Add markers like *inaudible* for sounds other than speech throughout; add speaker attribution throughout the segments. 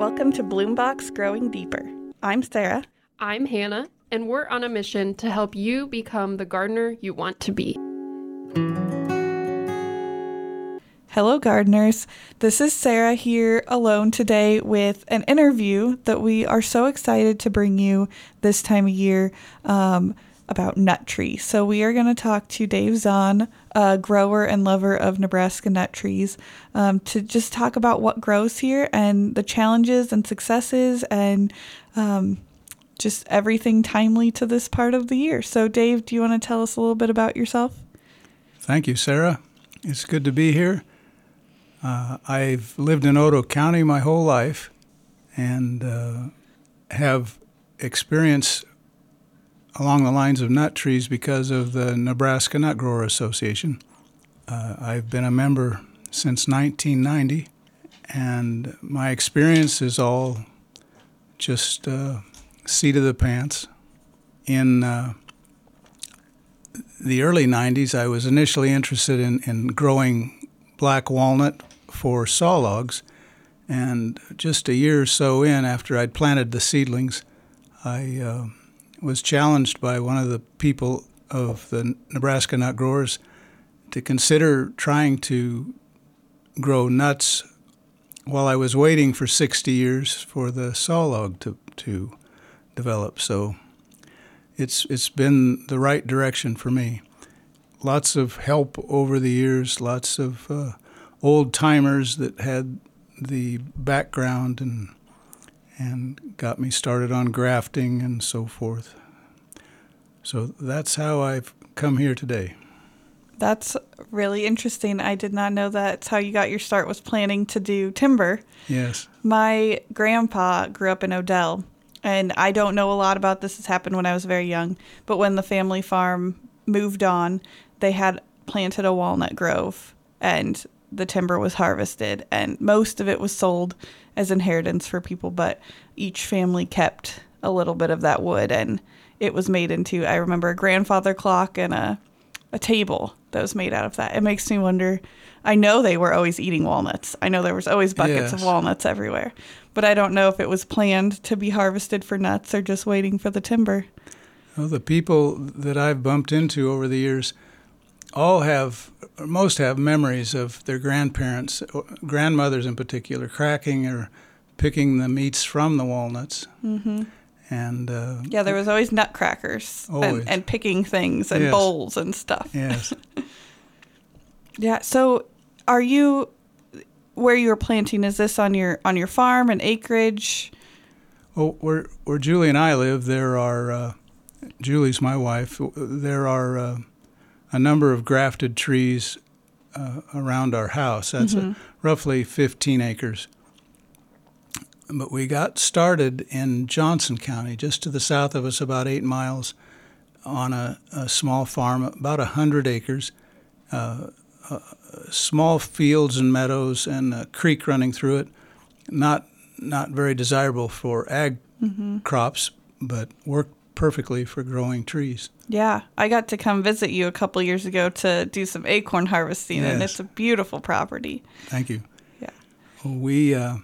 Speaker 1: Welcome to Bloombox Growing Deeper. I'm Sarah.
Speaker 2: I'm Hannah, and we're on a mission to help you become the gardener you want to be.
Speaker 1: Hello, gardeners. This is Sarah here alone today with an interview that we are so excited to bring you this time of year. Um, about nut trees. So we are going to talk to Dave Zahn, a grower and lover of Nebraska nut trees, um, to just talk about what grows here and the challenges and successes and um, just everything timely to this part of the year. So, Dave, do you want to tell us a little bit about yourself?
Speaker 3: Thank you, Sarah. It's good to be here. Uh, I've lived in Otoe County my whole life and uh, have experience along the lines of nut trees because of the Nebraska Nut Grower Association. Uh, I've been a member since 1990, and my experience is all just uh, seat of the pants. In uh, the early 90s, I was initially interested in, in growing black walnut for saw logs, and just a year or so in, after I'd planted the seedlings, I uh, was challenged by one of the people of the Nebraska nut growers to consider trying to grow nuts while I was waiting for 60 years for the saw log to, to develop. So it's, it's been the right direction for me. Lots of help over the years, lots of uh, old timers that had the background and and got me started on grafting and so forth. So that's how I've come here today.
Speaker 1: That's really interesting. I did not know that's how you got your start was planning to do timber.
Speaker 3: Yes.
Speaker 1: My grandpa grew up in Odell, and I don't know a lot about this. This happened when I was very young, but when the family farm moved on, they had planted a walnut grove and the timber was harvested and most of it was sold as inheritance for people, but each family kept a little bit of that wood and it was made into I remember a grandfather clock and a a table that was made out of that. It makes me wonder I know they were always eating walnuts. I know there was always buckets yes. of walnuts everywhere. But I don't know if it was planned to be harvested for nuts or just waiting for the timber.
Speaker 3: Well, the people that I've bumped into over the years all have most have memories of their grandparents, grandmothers in particular, cracking or picking the meats from the walnuts.
Speaker 1: Mm-hmm.
Speaker 3: And uh,
Speaker 1: yeah, there was always nutcrackers
Speaker 3: always.
Speaker 1: And, and picking things and
Speaker 3: yes.
Speaker 1: bowls and stuff.
Speaker 3: Yes. *laughs*
Speaker 1: yeah. So, are you where you were planting? Is this on your on your farm and acreage?
Speaker 3: Well, where where Julie and I live, there are uh, Julie's my wife. There are uh, a number of grafted trees uh, around our house. That's
Speaker 1: mm-hmm.
Speaker 3: a, roughly 15 acres. But we got started in Johnson County, just to the south of us, about eight miles, on a, a small farm, about 100 acres, uh, uh, small fields and meadows, and a creek running through it. Not, not very desirable for ag
Speaker 1: mm-hmm.
Speaker 3: crops, but worked perfectly for growing trees.
Speaker 1: Yeah, I got to come visit you a couple years ago to do some acorn harvesting,
Speaker 3: yes.
Speaker 1: and it's a beautiful property.
Speaker 3: Thank you.
Speaker 1: Yeah.
Speaker 3: Well, we uh,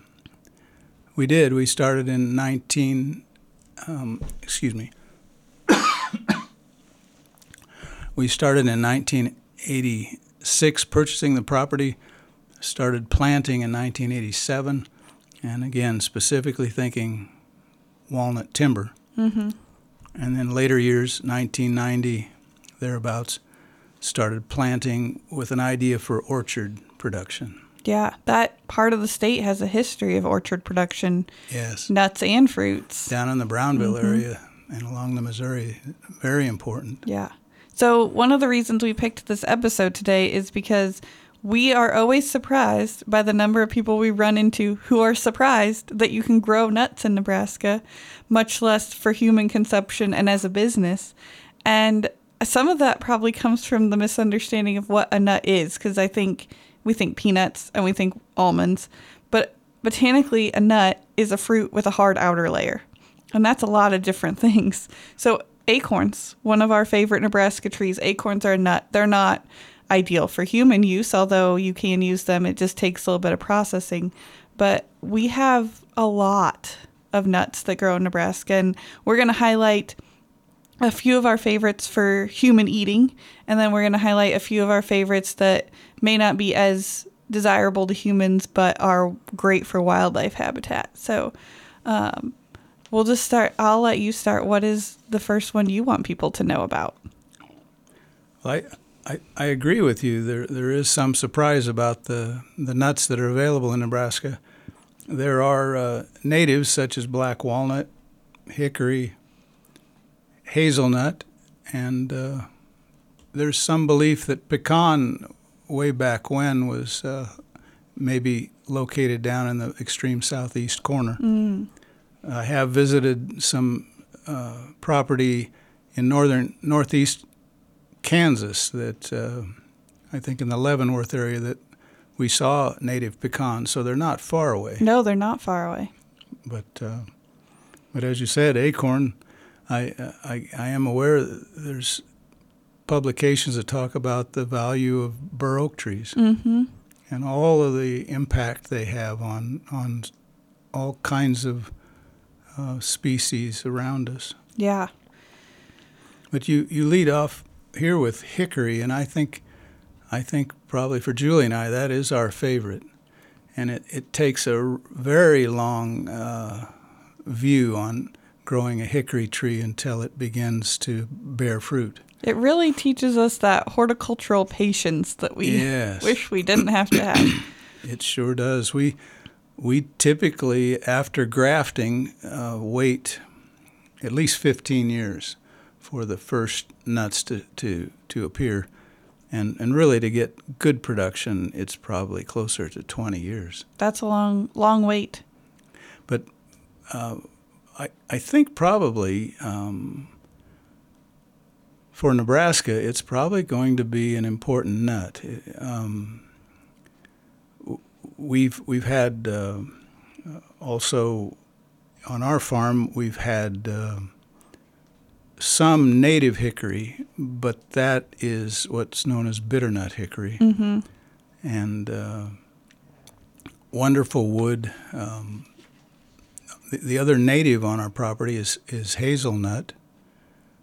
Speaker 3: we did. We started in nineteen. Um, excuse me. *coughs* we started in 1986 purchasing the property. Started planting in 1987, and again specifically thinking walnut timber.
Speaker 1: Mm-hmm
Speaker 3: and then later years, 1990, thereabouts, started planting with an idea for orchard production.
Speaker 1: Yeah, that part of the state has a history of orchard production.
Speaker 3: Yes.
Speaker 1: Nuts and fruits.
Speaker 3: Down in the Brownville
Speaker 1: mm-hmm.
Speaker 3: area and along the Missouri, very important.
Speaker 1: Yeah. So, one of the reasons we picked this episode today is because we are always surprised by the number of people we run into who are surprised that you can grow nuts in Nebraska, much less for human consumption and as a business. And some of that probably comes from the misunderstanding of what a nut is, because I think we think peanuts and we think almonds, but botanically, a nut is a fruit with a hard outer layer. And that's a lot of different *laughs* things. So, acorns, one of our favorite Nebraska trees, acorns are a nut. They're not ideal for human use, although you can use them. It just takes a little bit of processing. but we have a lot of nuts that grow in Nebraska, and we're going to highlight a few of our favorites for human eating, and then we're going to highlight a few of our favorites that may not be as desirable to humans but are great for wildlife habitat. So, um, we'll just start. I'll let you start. What is the first one you want people to know about?
Speaker 3: Well, I, I, I agree with you. There there is some surprise about the the nuts that are available in Nebraska. There are uh, natives such as black walnut, hickory, hazelnut, and uh, there's some belief that pecan, way back when, was uh, maybe located down in the extreme southeast corner.
Speaker 1: Mm.
Speaker 3: I have visited some uh, property in northern northeast Kansas that uh, I think in the Leavenworth area that we saw native pecans, so they're not far away.
Speaker 1: No, they're not far away.
Speaker 3: But uh, but as you said, acorn. I, I I am aware there's publications that talk about the value of bur oak trees
Speaker 1: Mm-hmm.
Speaker 3: and all of the impact they have on on all kinds of uh, species around us.
Speaker 1: Yeah.
Speaker 3: But you, you lead off here with hickory, and I think I think probably for Julie and I that is our favorite, and it, it takes a very long uh, view on growing a hickory tree until it begins to bear fruit.
Speaker 1: It really teaches us that horticultural patience that we
Speaker 3: Yes.
Speaker 1: wish we didn't have to have. *coughs*
Speaker 3: It sure does. We we typically after grafting uh, wait at least 15 years for the first nuts to, to, to appear. And, and really, to get good production, it's probably closer to 20 years.
Speaker 1: That's a long, long wait.
Speaker 3: But uh, I, I think probably um, for Nebraska, it's probably going to be an important nut. Um, we've we've had uh, also on our farm we've had uh, some native hickory, but that is what's known as bitternut hickory,
Speaker 1: Mm-hmm.
Speaker 3: and uh, wonderful wood. Um, the, the other native on our property is is hazelnut,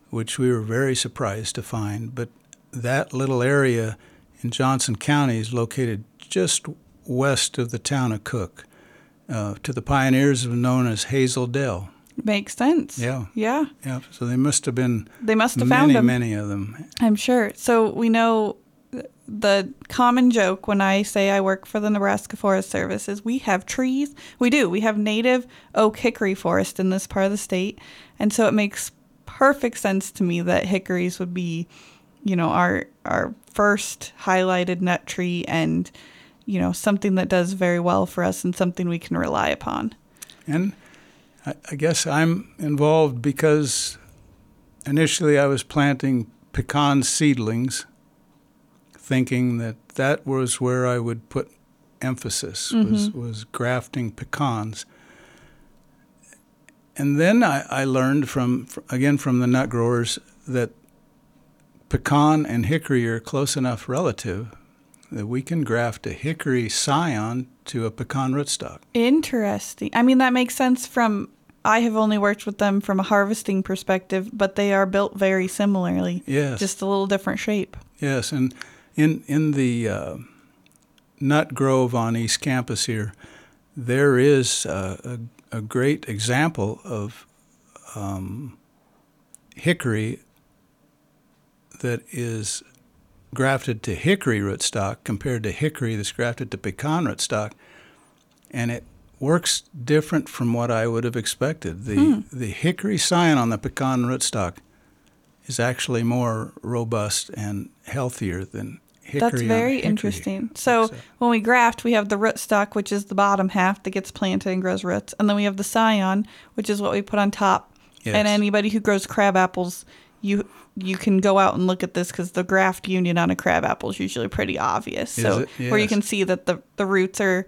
Speaker 3: which we were very surprised to find. But that little area in Johnson County is located just west of the town of Cook. Uh, to the pioneers, it was known as Hazel Dell.
Speaker 1: Makes sense.
Speaker 3: Yeah.
Speaker 1: Yeah.
Speaker 3: Yeah, so they must have been
Speaker 1: They must have
Speaker 3: many,
Speaker 1: found them.
Speaker 3: many of them.
Speaker 1: I'm sure. So we know the common joke when I say I work for the Nebraska Forest Service is we have trees. We do. We have native oak hickory forest in this part of the state. And so it makes perfect sense to me that hickories would be, you know, our our first highlighted nut tree and you know, something that does very well for us and something we can rely upon.
Speaker 3: And I, I guess I'm involved because initially I was planting pecan seedlings, thinking that that was where I would put emphasis was mm-hmm. was grafting pecans. And then I, I learned from again from the nut growers that pecan and hickory are close enough relative that we can graft a hickory scion to a pecan rootstock.
Speaker 1: Interesting. I mean, that makes sense from. I have only worked with them from a harvesting perspective, but they are built very similarly.
Speaker 3: Yes.
Speaker 1: Just a little different shape.
Speaker 3: Yes, and in in the uh, nut grove on East Campus here, there is uh, a, a great example of um, hickory that is grafted to hickory rootstock compared to hickory that's grafted to pecan rootstock, and it works different from what I would have expected. The hmm. the hickory scion on the pecan rootstock is actually more robust and healthier than hickory.
Speaker 1: That's very
Speaker 3: hickory.
Speaker 1: interesting. So
Speaker 3: So-
Speaker 1: when we graft, we have the rootstock, which is the bottom half that gets planted and grows roots, and then we have the scion, which is what we put on top.
Speaker 3: Yes.
Speaker 1: And anybody who grows crab apples, you you can go out and look at this because the graft union on a crab apple is usually pretty obvious. So
Speaker 3: it?
Speaker 1: where you can see that the the roots are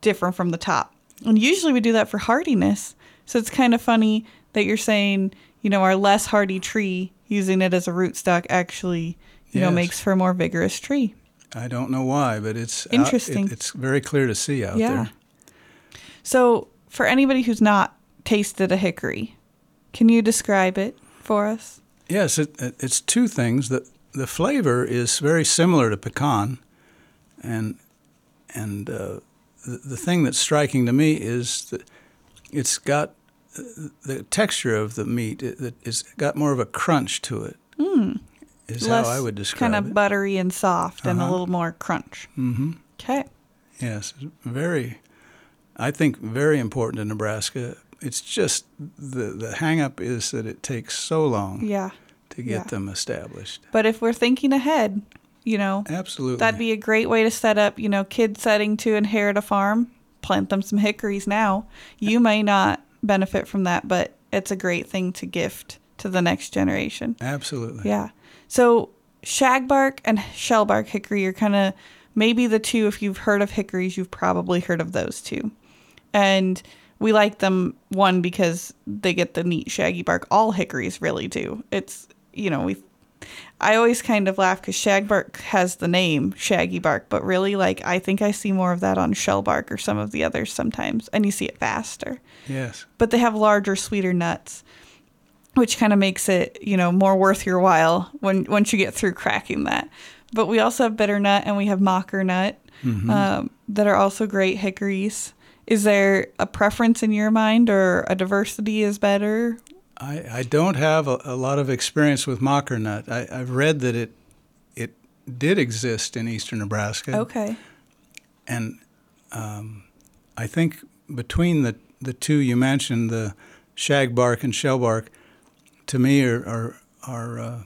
Speaker 1: different from the top. And usually we do that for hardiness. So it's kind of funny that you're saying, you know, our less hardy tree using it as a rootstock actually, you know, makes for a more vigorous tree.
Speaker 3: I don't know why, but it's out-
Speaker 1: Interesting.
Speaker 3: it- it's very clear to see out
Speaker 1: Yeah.
Speaker 3: there.
Speaker 1: So, for anybody who's not tasted a hickory, can you describe it for us?
Speaker 3: Yes, it, it, it's two things. The the flavor is very similar to pecan, and and uh, the, the thing that's striking to me is that it's got uh, the texture of the meat. It, it, it's got more of a crunch to it.
Speaker 1: Mm.
Speaker 3: Is how I would describe it
Speaker 1: kind
Speaker 3: it.
Speaker 1: of buttery and soft, and a
Speaker 3: Uh-huh.
Speaker 1: little more crunch.
Speaker 3: hmm
Speaker 1: Okay.
Speaker 3: Yes, very. I think very important in Nebraska. It's just the the hang up is that it takes so long
Speaker 1: Yeah.
Speaker 3: to get
Speaker 1: yeah.
Speaker 3: them established.
Speaker 1: But if we're thinking ahead, you know,
Speaker 3: Absolutely.
Speaker 1: that'd be a great way to set up, you know, kids setting to inherit a farm, plant them some hickories now. You may not benefit from that, but it's a great thing to gift to the next generation.
Speaker 3: Absolutely.
Speaker 1: Yeah. So shagbark and shellbark hickory are kind of maybe the two. If you've heard of hickories, you've probably heard of those two. And we like them one because they get the neat shaggy bark. All hickories really do. It's you know we. I always kind of laugh because shag bark has the name shaggy bark, but really like I think I see more of that on shell bark or some of the others sometimes, and you see it faster
Speaker 3: Yes.
Speaker 1: but they have larger, sweeter nuts, which kind of makes it, you know, more worth your while when once you get through cracking that. But we also have bitter nut and we have mocker nut
Speaker 3: Mm-hmm.
Speaker 1: um, that are also great hickories. Is there a preference in your mind, or a diversity is better?
Speaker 3: I, I don't have a, a lot of experience with mocker nut. I, I've read that it it did exist in eastern Nebraska,
Speaker 1: Okay.
Speaker 3: and um, I think between the the two you mentioned, the shagbark and shellbark, to me are are, are uh,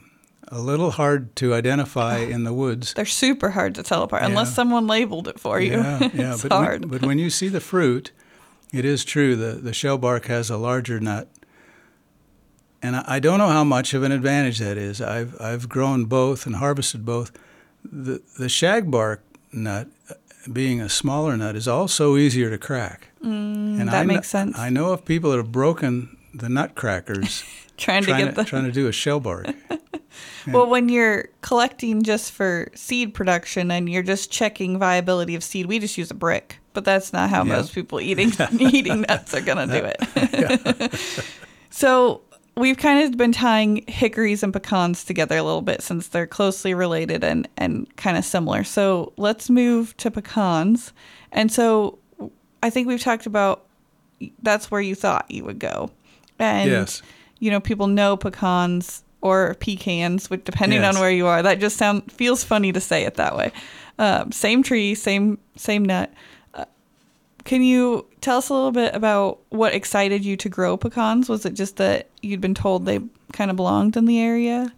Speaker 3: a little hard to identify in the woods.
Speaker 1: They're super hard to tell apart unless someone labeled it for you.
Speaker 3: Yeah, *laughs* yeah.
Speaker 1: it's
Speaker 3: but
Speaker 1: hard.
Speaker 3: When, but when you see the fruit, it is true. The the shellbark has a larger nut, and I, I don't know how much of an advantage that is. I've I've grown both and harvested both. The the shagbark nut, uh, being a smaller nut, is also easier to crack.
Speaker 1: Mm,
Speaker 3: and
Speaker 1: that
Speaker 3: I kn-
Speaker 1: makes sense.
Speaker 3: I know of people that have broken the nut *laughs* crackers
Speaker 1: trying to get
Speaker 3: to,
Speaker 1: the
Speaker 3: trying to do a shellbark. *laughs*
Speaker 1: Well, when you're collecting just for seed production and you're just checking viability of seed, we just use a brick. But that's not how
Speaker 3: Yeah.
Speaker 1: most people eating *laughs* *laughs* eating nuts are gonna do it. so we've kind of been tying hickories and pecans together a little bit since they're closely related and and kind of similar. So let's move to pecans. And so I think we've talked about that's where you thought you would go. And
Speaker 3: Yes.
Speaker 1: You know, people know pecans or pecans, which depending
Speaker 3: Yes.
Speaker 1: on where you are. That just sound feels funny to say it that way. Um, same tree, same same nut. Uh, can you tell us a little bit about what excited you to grow pecans? Was it just that you'd been told they kind of belonged in the area?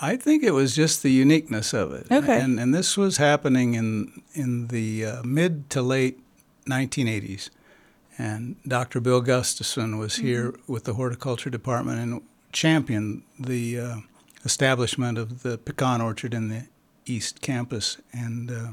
Speaker 3: I think it was just the uniqueness of it.
Speaker 1: Okay.
Speaker 3: And and this was happening in in the uh, mid to late 1980s. And Dr. Bill Gustafson was here with the horticulture department and championed the uh, establishment of the pecan orchard in the East Campus. And uh,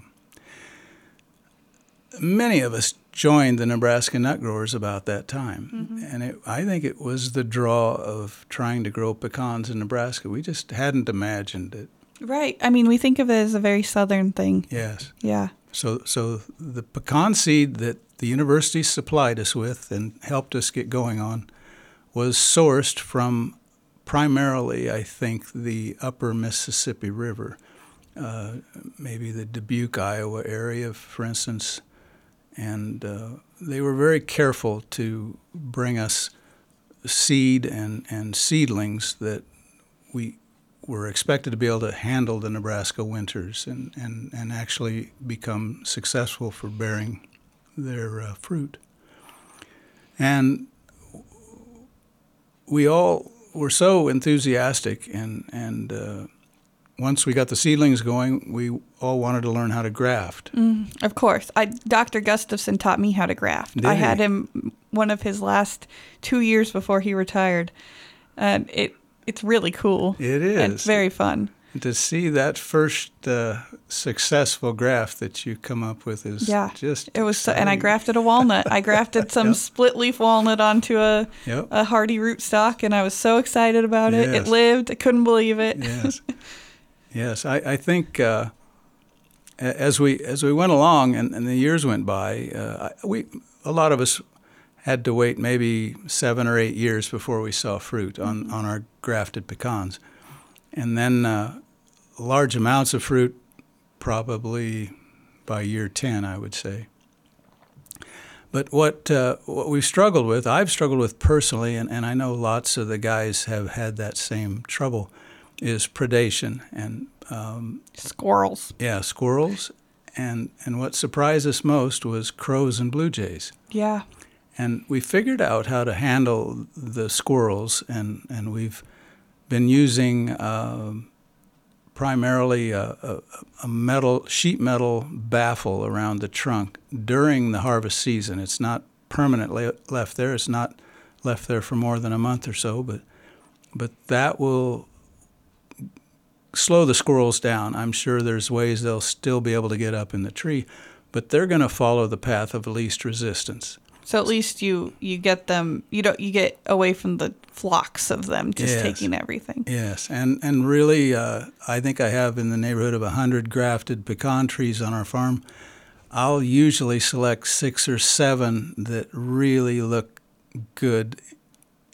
Speaker 3: many of us joined the Nebraska nut growers about that time. And it, I think it was the draw of trying to grow pecans in Nebraska. We just hadn't imagined it.
Speaker 1: Right. I mean, we think of it as a very southern thing.
Speaker 3: Yes.
Speaker 1: Yeah.
Speaker 3: So, so the pecan seed that the university supplied us with and helped us get going on was sourced from primarily, I think, the upper Mississippi River, uh, maybe the Dubuque, Iowa area, for instance. And uh, they were very careful to bring us seed and, and seedlings that we were expected to be able to handle the Nebraska winters and, and, and actually become successful for bearing their uh, fruit. And we all were so enthusiastic, and, and uh, once we got the seedlings going, we all wanted to learn how to graft.
Speaker 1: Mm, of course. I Dr. Gustafson taught me how to graft.
Speaker 3: Did
Speaker 1: I
Speaker 3: he?
Speaker 1: had him one of his last two years before he retired. And it it's really cool.
Speaker 3: It
Speaker 1: And. It's very fun.
Speaker 3: To see that first uh, successful graft that you come up with is
Speaker 1: Yeah.
Speaker 3: just
Speaker 1: It was so, and I grafted a walnut. I grafted *laughs* some
Speaker 3: Yep.
Speaker 1: split leaf walnut onto a
Speaker 3: Yep.
Speaker 1: a hardy rootstock and I was so excited about it. It lived. I couldn't believe it.
Speaker 3: yes, *laughs* yes. I, I think uh, as we as we went along and, and the years went by, uh, we a lot of us had to wait maybe seven or eight years before we saw fruit on, on our grafted pecans. And then uh, large amounts of fruit probably by year 10, I would say. But what uh, what we've struggled with, I've struggled with personally, and, and I know lots of the guys have had that same trouble, is predation and um,
Speaker 1: Squirrels.
Speaker 3: yeah, squirrels, and and what surprised us most was crows and blue jays.
Speaker 1: Yeah.
Speaker 3: And we figured out how to handle the squirrels, and, and we've been using um primarily a, a, a metal sheet metal baffle around the trunk during the harvest season. It's not permanently left there. It's not left there for more than a month or so, but but that will slow the squirrels down. I'm sure there's ways they'll still be able to get up in the tree, but they're going to follow the path of least resistance.
Speaker 1: So at least you you get them you don't you get away from the flocks of them just
Speaker 3: Yes.
Speaker 1: taking everything.
Speaker 3: Yes, and and really, uh, I think I have in the neighborhood of hundred grafted pecan trees on our farm. I'll usually select six or seven that really look good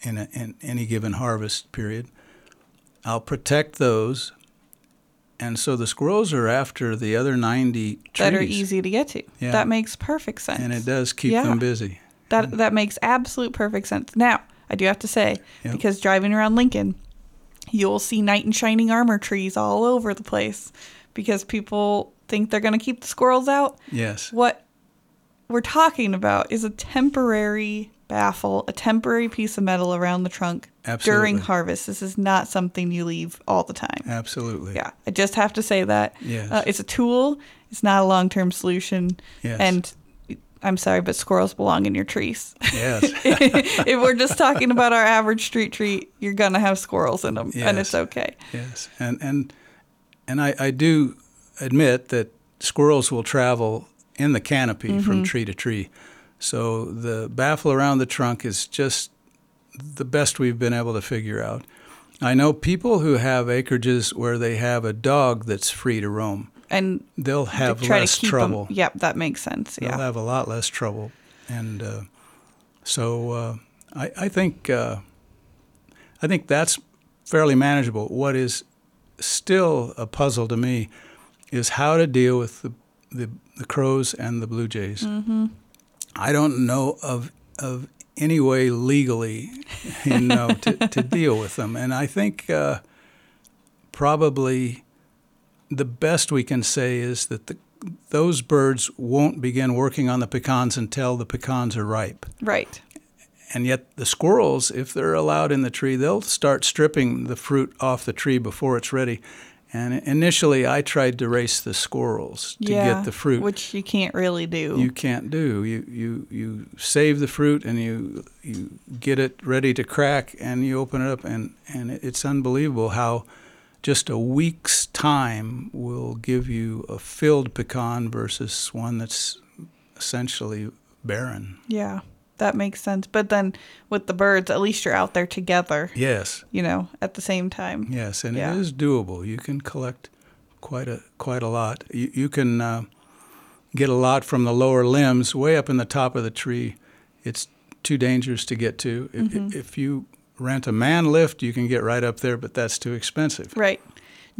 Speaker 3: in, a, in any given harvest period. I'll protect those, and so the squirrels are after the other ninety trees,
Speaker 1: That are easy to get to.
Speaker 3: Yeah.
Speaker 1: That makes perfect sense.
Speaker 3: and it does keep
Speaker 1: Yeah.
Speaker 3: them busy.
Speaker 1: That that makes absolute perfect sense. Now, I do have to say,
Speaker 3: Yep.
Speaker 1: because driving around Lincoln, you'll see knight in shining armor trees all over the place because people think they're going to keep the squirrels out.
Speaker 3: Yes,
Speaker 1: What we're talking about is a temporary baffle, a temporary piece of metal around the trunk during harvest. This is not something you leave all the time.
Speaker 3: absolutely.
Speaker 1: Yeah, I just have to say that.
Speaker 3: Yes.
Speaker 1: Uh, it's a tool. It's not a long-term solution.
Speaker 3: Yes.
Speaker 1: And I'm sorry, but squirrels belong in your trees.
Speaker 3: Yes. *laughs*
Speaker 1: if we're just talking about our average street tree, you're gonna have squirrels in them, and it's okay.
Speaker 3: Yes, and and and I, I do admit that squirrels will travel in the canopy from mm-hmm. tree to tree. So the baffle around the trunk is just the best we've been able to figure out. I know people who have acreages where they have a dog that's free to roam.
Speaker 1: And
Speaker 3: They'll
Speaker 1: they
Speaker 3: have
Speaker 1: try
Speaker 3: less
Speaker 1: to keep
Speaker 3: trouble.
Speaker 1: them. Yep, that makes sense.
Speaker 3: They'll have a lot less trouble, and uh, so uh, I, I think uh, I think that's fairly manageable. What is still a puzzle to me is how to deal with the the, the crows and the blue jays.
Speaker 1: Mm-hmm.
Speaker 3: I don't know of of any way legally, you know, to, to deal with them, and I think uh, probably the best we can say is that the those birds won't begin working on the pecans until the pecans are ripe.
Speaker 1: Right.
Speaker 3: And yet, the squirrels, if they're allowed in the tree, they'll start stripping the fruit off the tree before it's ready. And initially, I tried to race the squirrels to
Speaker 1: yeah.
Speaker 3: get the fruit.
Speaker 1: which you can't really do.
Speaker 3: you can't do. You, you, you save the fruit and you, you get it ready to crack and you open it up. And, and it's unbelievable how just a week's time will give you a filled pecan versus one that's essentially barren.
Speaker 1: yeah, that makes sense. But then with the birds, at least you're out there together.
Speaker 3: Yes.
Speaker 1: You know, at the same time.
Speaker 3: Yes, and
Speaker 1: Yeah.
Speaker 3: it is doable. You can collect quite a quite a lot. You, you can uh, get a lot from the lower limbs, way up in the top of the tree. It's too dangerous to get to. If,
Speaker 1: Mm-hmm.
Speaker 3: if you rent a man lift, you can get right up there, but that's too expensive.
Speaker 1: Right.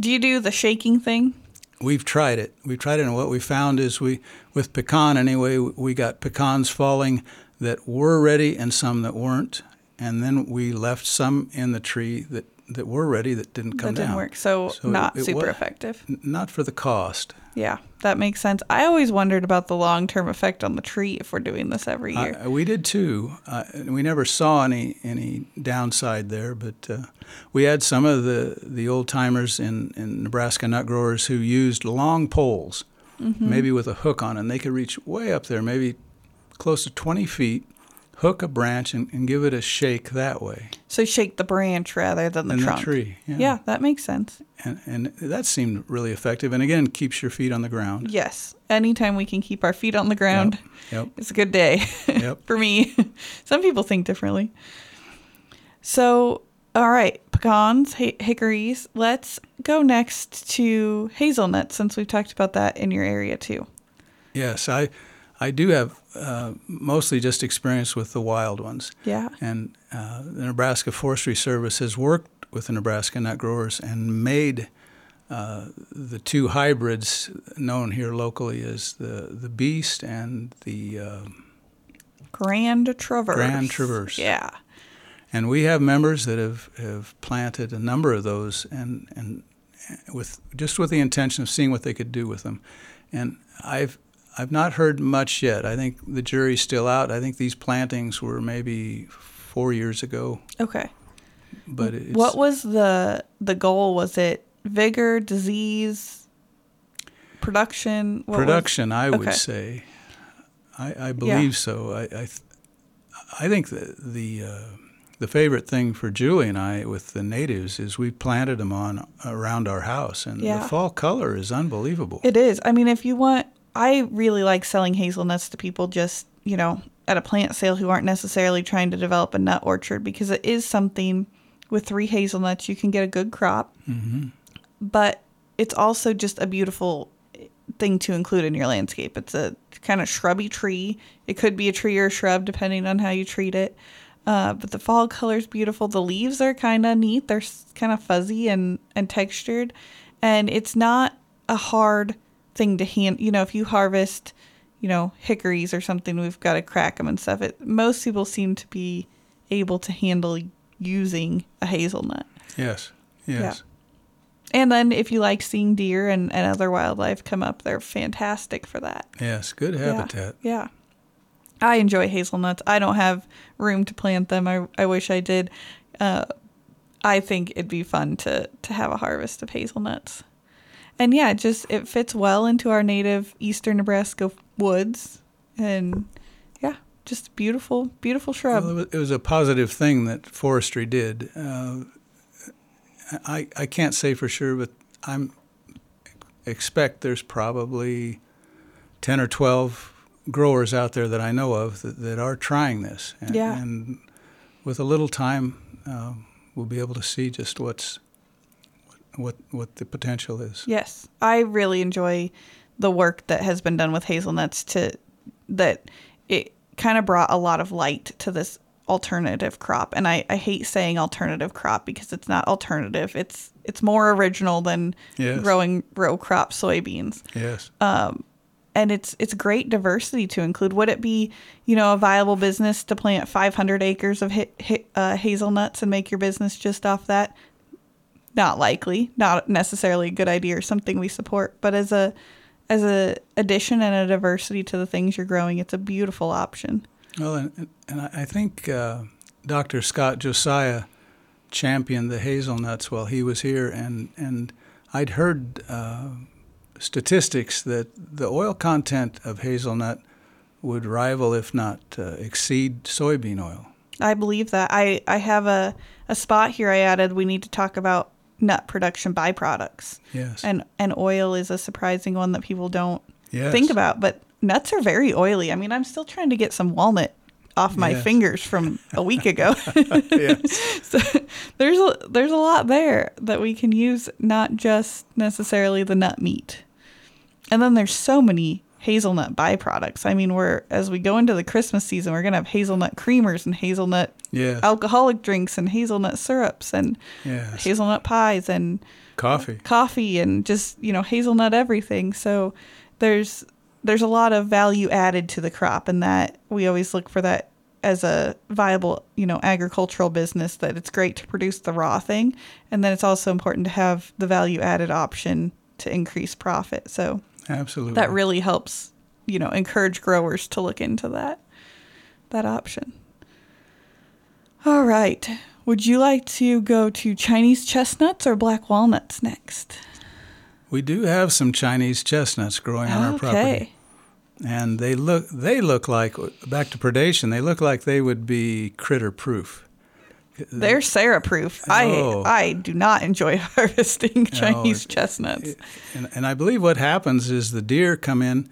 Speaker 1: Do you do the shaking thing?
Speaker 3: We've tried it. We've tried it, and what we found is we, with pecan anyway, we got pecans falling that were ready and some that weren't, and then we left some in the tree that, that were ready that didn't come
Speaker 1: that didn't
Speaker 3: down.
Speaker 1: work. So,
Speaker 3: So
Speaker 1: not
Speaker 3: it
Speaker 1: super
Speaker 3: wa-
Speaker 1: effective.
Speaker 3: Not for the cost.
Speaker 1: Yeah, that makes sense. I always wondered about the long term effect on the tree if we're doing this every year.
Speaker 3: I, we did too. Uh, we never saw any any downside there, but uh, we had some of the, the old timers in, in Nebraska nut growers who used long poles,
Speaker 1: Mm-hmm.
Speaker 3: maybe with a hook on, and they could reach way up there, maybe close to 20 feet, hook a branch and, and give it a shake that way
Speaker 1: so shake the branch rather than the
Speaker 3: in
Speaker 1: trunk.
Speaker 3: the tree.
Speaker 1: Yeah. that makes sense.
Speaker 3: And, and that seemed really effective. And again, keeps your feet on the ground.
Speaker 1: Yes. Anytime we can keep our feet on the ground,
Speaker 3: Yep.
Speaker 1: it's a good day *laughs*
Speaker 3: Yep.
Speaker 1: for me. *laughs* Some people think differently. So, all right, pecans, hi- hickories. Let's go next to hazelnuts since we've talked about that in your area too.
Speaker 3: Yes, I I do have uh, mostly just experience with the wild ones.
Speaker 1: Yeah.
Speaker 3: And uh, the Nebraska Forestry Service has worked with the Nebraska nut growers and made uh, the two hybrids known here locally as the, the Beast and the uh,
Speaker 1: Grand Traverse.
Speaker 3: Grand Traverse.
Speaker 1: Yeah.
Speaker 3: And we have members that have, have planted a number of those and, and with just with the intention of seeing what they could do with them. And I've I've not heard much yet. I think the jury's still out. I think these plantings were maybe four years ago.
Speaker 1: Okay.
Speaker 3: But it's,
Speaker 1: What was the the goal? Was it vigor, disease, production? What was-
Speaker 3: production? I would
Speaker 1: okay.
Speaker 3: say. I, I believe so. I I, I think the the uh, the favorite thing for Julie and I with the natives is we planted them on around our house, and
Speaker 1: Yeah.
Speaker 3: the fall color is unbelievable.
Speaker 1: It is. I mean, if you want, I really like selling hazelnuts to people just, you know, at a plant sale who aren't necessarily trying to develop a nut orchard because it is something with three hazelnuts you can get a good crop. Mm-hmm. But it's also just a beautiful thing to include in your landscape. It's a kind of shrubby tree. It could be a tree or a shrub depending on how you treat it. Uh, but the fall color's beautiful. The leaves are kind of neat. They're kind of fuzzy and, and textured. And it's not a hard thing to hand. You know, if you harvest, you know, hickories or something, we've got to crack them and stuff. It, most people seem to be able to handle using a hazelnut.
Speaker 3: Yes, yes.
Speaker 1: And then if you like seeing deer and, and other wildlife come up, they're fantastic for that.
Speaker 3: Yes, good habitat.
Speaker 1: Yeah. yeah. I enjoy hazelnuts. I don't have room to plant them. I, I wish I did. Uh, I think it'd be fun to, to have a harvest of hazelnuts. And yeah, it just it fits well into our native eastern Nebraska woods. And yeah, just beautiful, beautiful shrub.
Speaker 3: Well, it, was, a positive thing that forestry did. Uh, I I can't say for sure, but I'm expect there's probably ten or twelve growers out there that I know of that, that are trying this. And,
Speaker 1: Yeah.
Speaker 3: and with a little time, uh, we'll be able to see just what's what what the potential is.
Speaker 1: Yes, I really enjoy the work that has been done with hazelnuts to that it kind of brought a lot of light to this alternative crop. And I, I hate saying alternative crop because it's not alternative. It's it's more original than
Speaker 3: Yes.
Speaker 1: growing row crop soybeans.
Speaker 3: Yes.
Speaker 1: um And it's it's great diversity to include. Would it be, you know, a viable business to plant 500 acres of ha- ha- uh, hazelnuts and make your business just off that? Not likely, not necessarily a good idea or something we support, but as a as a addition and a diversity to the things you're growing, it's a beautiful option.
Speaker 3: Well, and, and I think uh, Dr. Scott Josiah championed the hazelnuts while he was here, and, and I'd heard uh, statistics that the oil content of hazelnut would rival, if not uh, exceed, soybean oil.
Speaker 1: I believe that. I I have a a spot here I added we need to talk about nut production byproducts.
Speaker 3: Yes.
Speaker 1: And and oil is a surprising one that people don't
Speaker 3: yes.
Speaker 1: think about, but nuts are very oily. I mean, I'm still trying to get some walnut off my
Speaker 3: Yes.
Speaker 1: fingers from a week ago. *laughs* *laughs*
Speaker 3: yes.
Speaker 1: so there's a, there's a lot there that we can use, not just necessarily the nut meat. And then there's so many hazelnut byproducts. I mean, we're as we go into the Christmas season, we're gonna have hazelnut creamers and hazelnut alcoholic drinks and hazelnut syrups and
Speaker 3: yes.
Speaker 1: hazelnut pies and
Speaker 3: Coffee.
Speaker 1: coffee and just you know hazelnut everything. So there's there's a lot of value added to the crop, and that we always look for that as a viable you know agricultural business. That it's great to produce the raw thing, and then it's also important to have the value added option to increase profit. So
Speaker 3: Absolutely.
Speaker 1: that really helps you know encourage growers to look into that that option. All right. Would you like to go to Chinese chestnuts or black walnuts next?
Speaker 3: we do have some Chinese chestnuts growing on our property. And they look they look like back to predation they look like they would be critter proof
Speaker 1: They're Sarah proof.
Speaker 3: Oh.
Speaker 1: I I do not enjoy *laughs* harvesting oh, Chinese
Speaker 3: it-
Speaker 1: chestnuts.
Speaker 3: and, and i believe what happens is the deer come in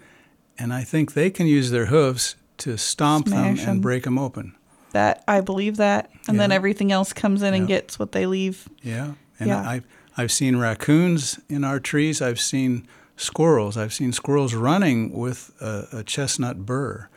Speaker 3: and i think they can use their hooves to stomp
Speaker 1: Smash
Speaker 3: them
Speaker 1: 'em.
Speaker 3: and break them open
Speaker 1: that I believe that. And then everything else comes in and gets what they leave.
Speaker 3: yeah and
Speaker 1: Yeah.
Speaker 3: i've i've seen raccoons in our trees i've seen squirrels. I've seen squirrels running with a, a chestnut burr,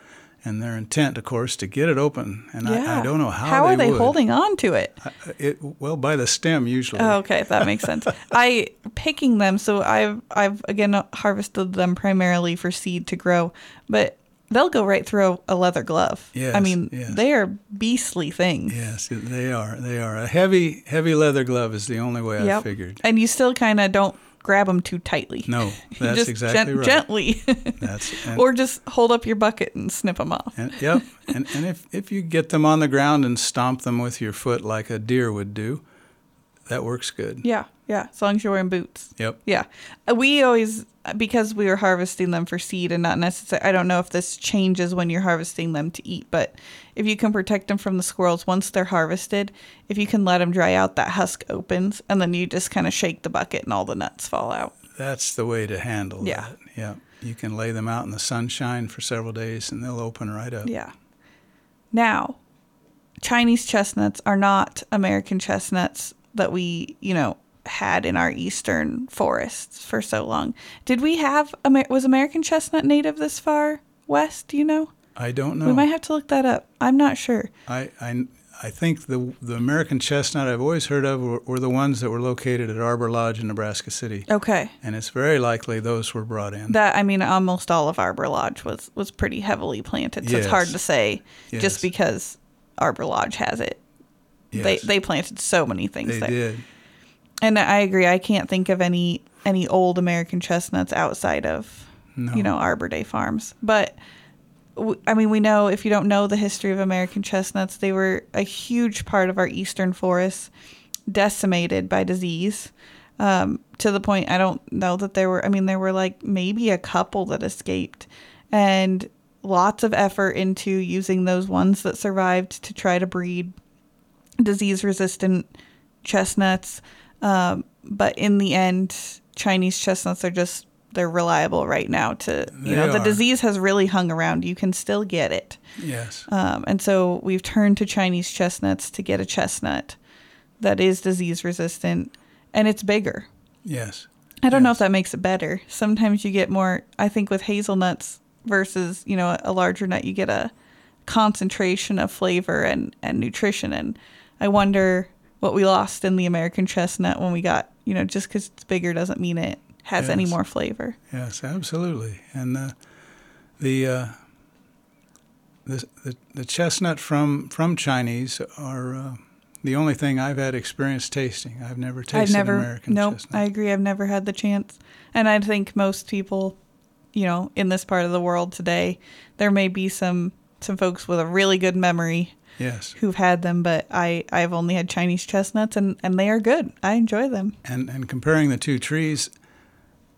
Speaker 3: and their intent, of course, to get it open. And I, I don't know how.
Speaker 1: How
Speaker 3: they
Speaker 1: are they
Speaker 3: would.
Speaker 1: holding on to it?
Speaker 3: I- It well by the stem usually.
Speaker 1: Oh, okay, that makes sense. *laughs* I picking them, so I've I've again harvested them primarily for seed to grow, but they'll go right through a, leather glove.
Speaker 3: Yes, I
Speaker 1: mean,
Speaker 3: yes.
Speaker 1: they are beastly things.
Speaker 3: Yes, they are. They are. A heavy, heavy leather glove is the only way I figured.
Speaker 1: And you still kind of don't grab them too tightly.
Speaker 3: No, *laughs* that's
Speaker 1: just
Speaker 3: exactly
Speaker 1: gen-
Speaker 3: right.
Speaker 1: Gently,
Speaker 3: That's *laughs* and,
Speaker 1: or just hold up your bucket and snip them off.
Speaker 3: and yep. And and if if you get them on the ground and stomp them with your foot like a deer would do, that works good.
Speaker 1: Yeah, yeah. As long as you're wearing boots.
Speaker 3: Yep.
Speaker 1: Yeah. Uh, We always, because we were harvesting them for seed and not necessarily, I don't know if this changes when you're harvesting them to eat, but if you can protect them from the squirrels once they're harvested, if you can let them dry out, that husk opens and then you just kind of shake the bucket and all the nuts fall out.
Speaker 3: That's the way to handle
Speaker 1: Yeah.
Speaker 3: that. Yeah. You can lay them out in the sunshine for several days and they'll open right up.
Speaker 1: Yeah. Now, Chinese chestnuts are not American chestnuts that we, you know, had in our eastern forests for so long. Did we have Amer- was American chestnut native this far west, do you know?
Speaker 3: I don't know.
Speaker 1: We might have to look that up. I'm not sure.
Speaker 3: I, I, I think the the American chestnut I've always heard of were, were the ones that were located at Arbor Lodge in Nebraska City.
Speaker 1: Okay.
Speaker 3: And it's very likely those were brought in.
Speaker 1: That I mean almost all of Arbor Lodge was was pretty heavily planted. So it's hard to say
Speaker 3: Yes.
Speaker 1: just because Arbor Lodge has it. They
Speaker 3: Yes.
Speaker 1: they planted so many things
Speaker 3: They
Speaker 1: there.
Speaker 3: did.
Speaker 1: And I agree. I can't think of any any old American chestnuts outside of
Speaker 3: No.
Speaker 1: you know Arbor Day Farms. But I mean, we know if you don't know the history of American chestnuts, they were a huge part of our eastern forests, decimated by disease. Um, to the point I don't know that there were. I mean, there were like maybe a couple that escaped, and lots of effort into using those ones that survived to try to breed disease resistant chestnuts. Um, but in the end, Chinese chestnuts are just they're reliable right now. To you
Speaker 3: They
Speaker 1: know, the
Speaker 3: are.
Speaker 1: disease has really hung around. You can still get it,
Speaker 3: Yes.
Speaker 1: um, and so we've turned to Chinese chestnuts to get a chestnut that is disease resistant, and it's bigger.
Speaker 3: Yes.
Speaker 1: I don't know if that makes it better. Sometimes you get more. I think with hazelnuts versus you know a larger nut, you get a concentration of flavor and and nutrition. And I wonder what we lost in the American chestnut when we got you know just because it's bigger doesn't mean it has any more flavor.
Speaker 3: Yes, absolutely. And uh, the, uh, the the the chestnut from from Chinese are uh, the only thing I've had experience tasting. I've never tasted
Speaker 1: I've never.
Speaker 3: American
Speaker 1: nope.
Speaker 3: chestnut.
Speaker 1: I agree. I've never had the chance, and I think most people, you know, in this part of the world today, there may be some some folks with a really good memory
Speaker 3: yes,
Speaker 1: who've had them, but I I've only had Chinese chestnuts and and they are good. I enjoy them.
Speaker 3: and and comparing the two trees,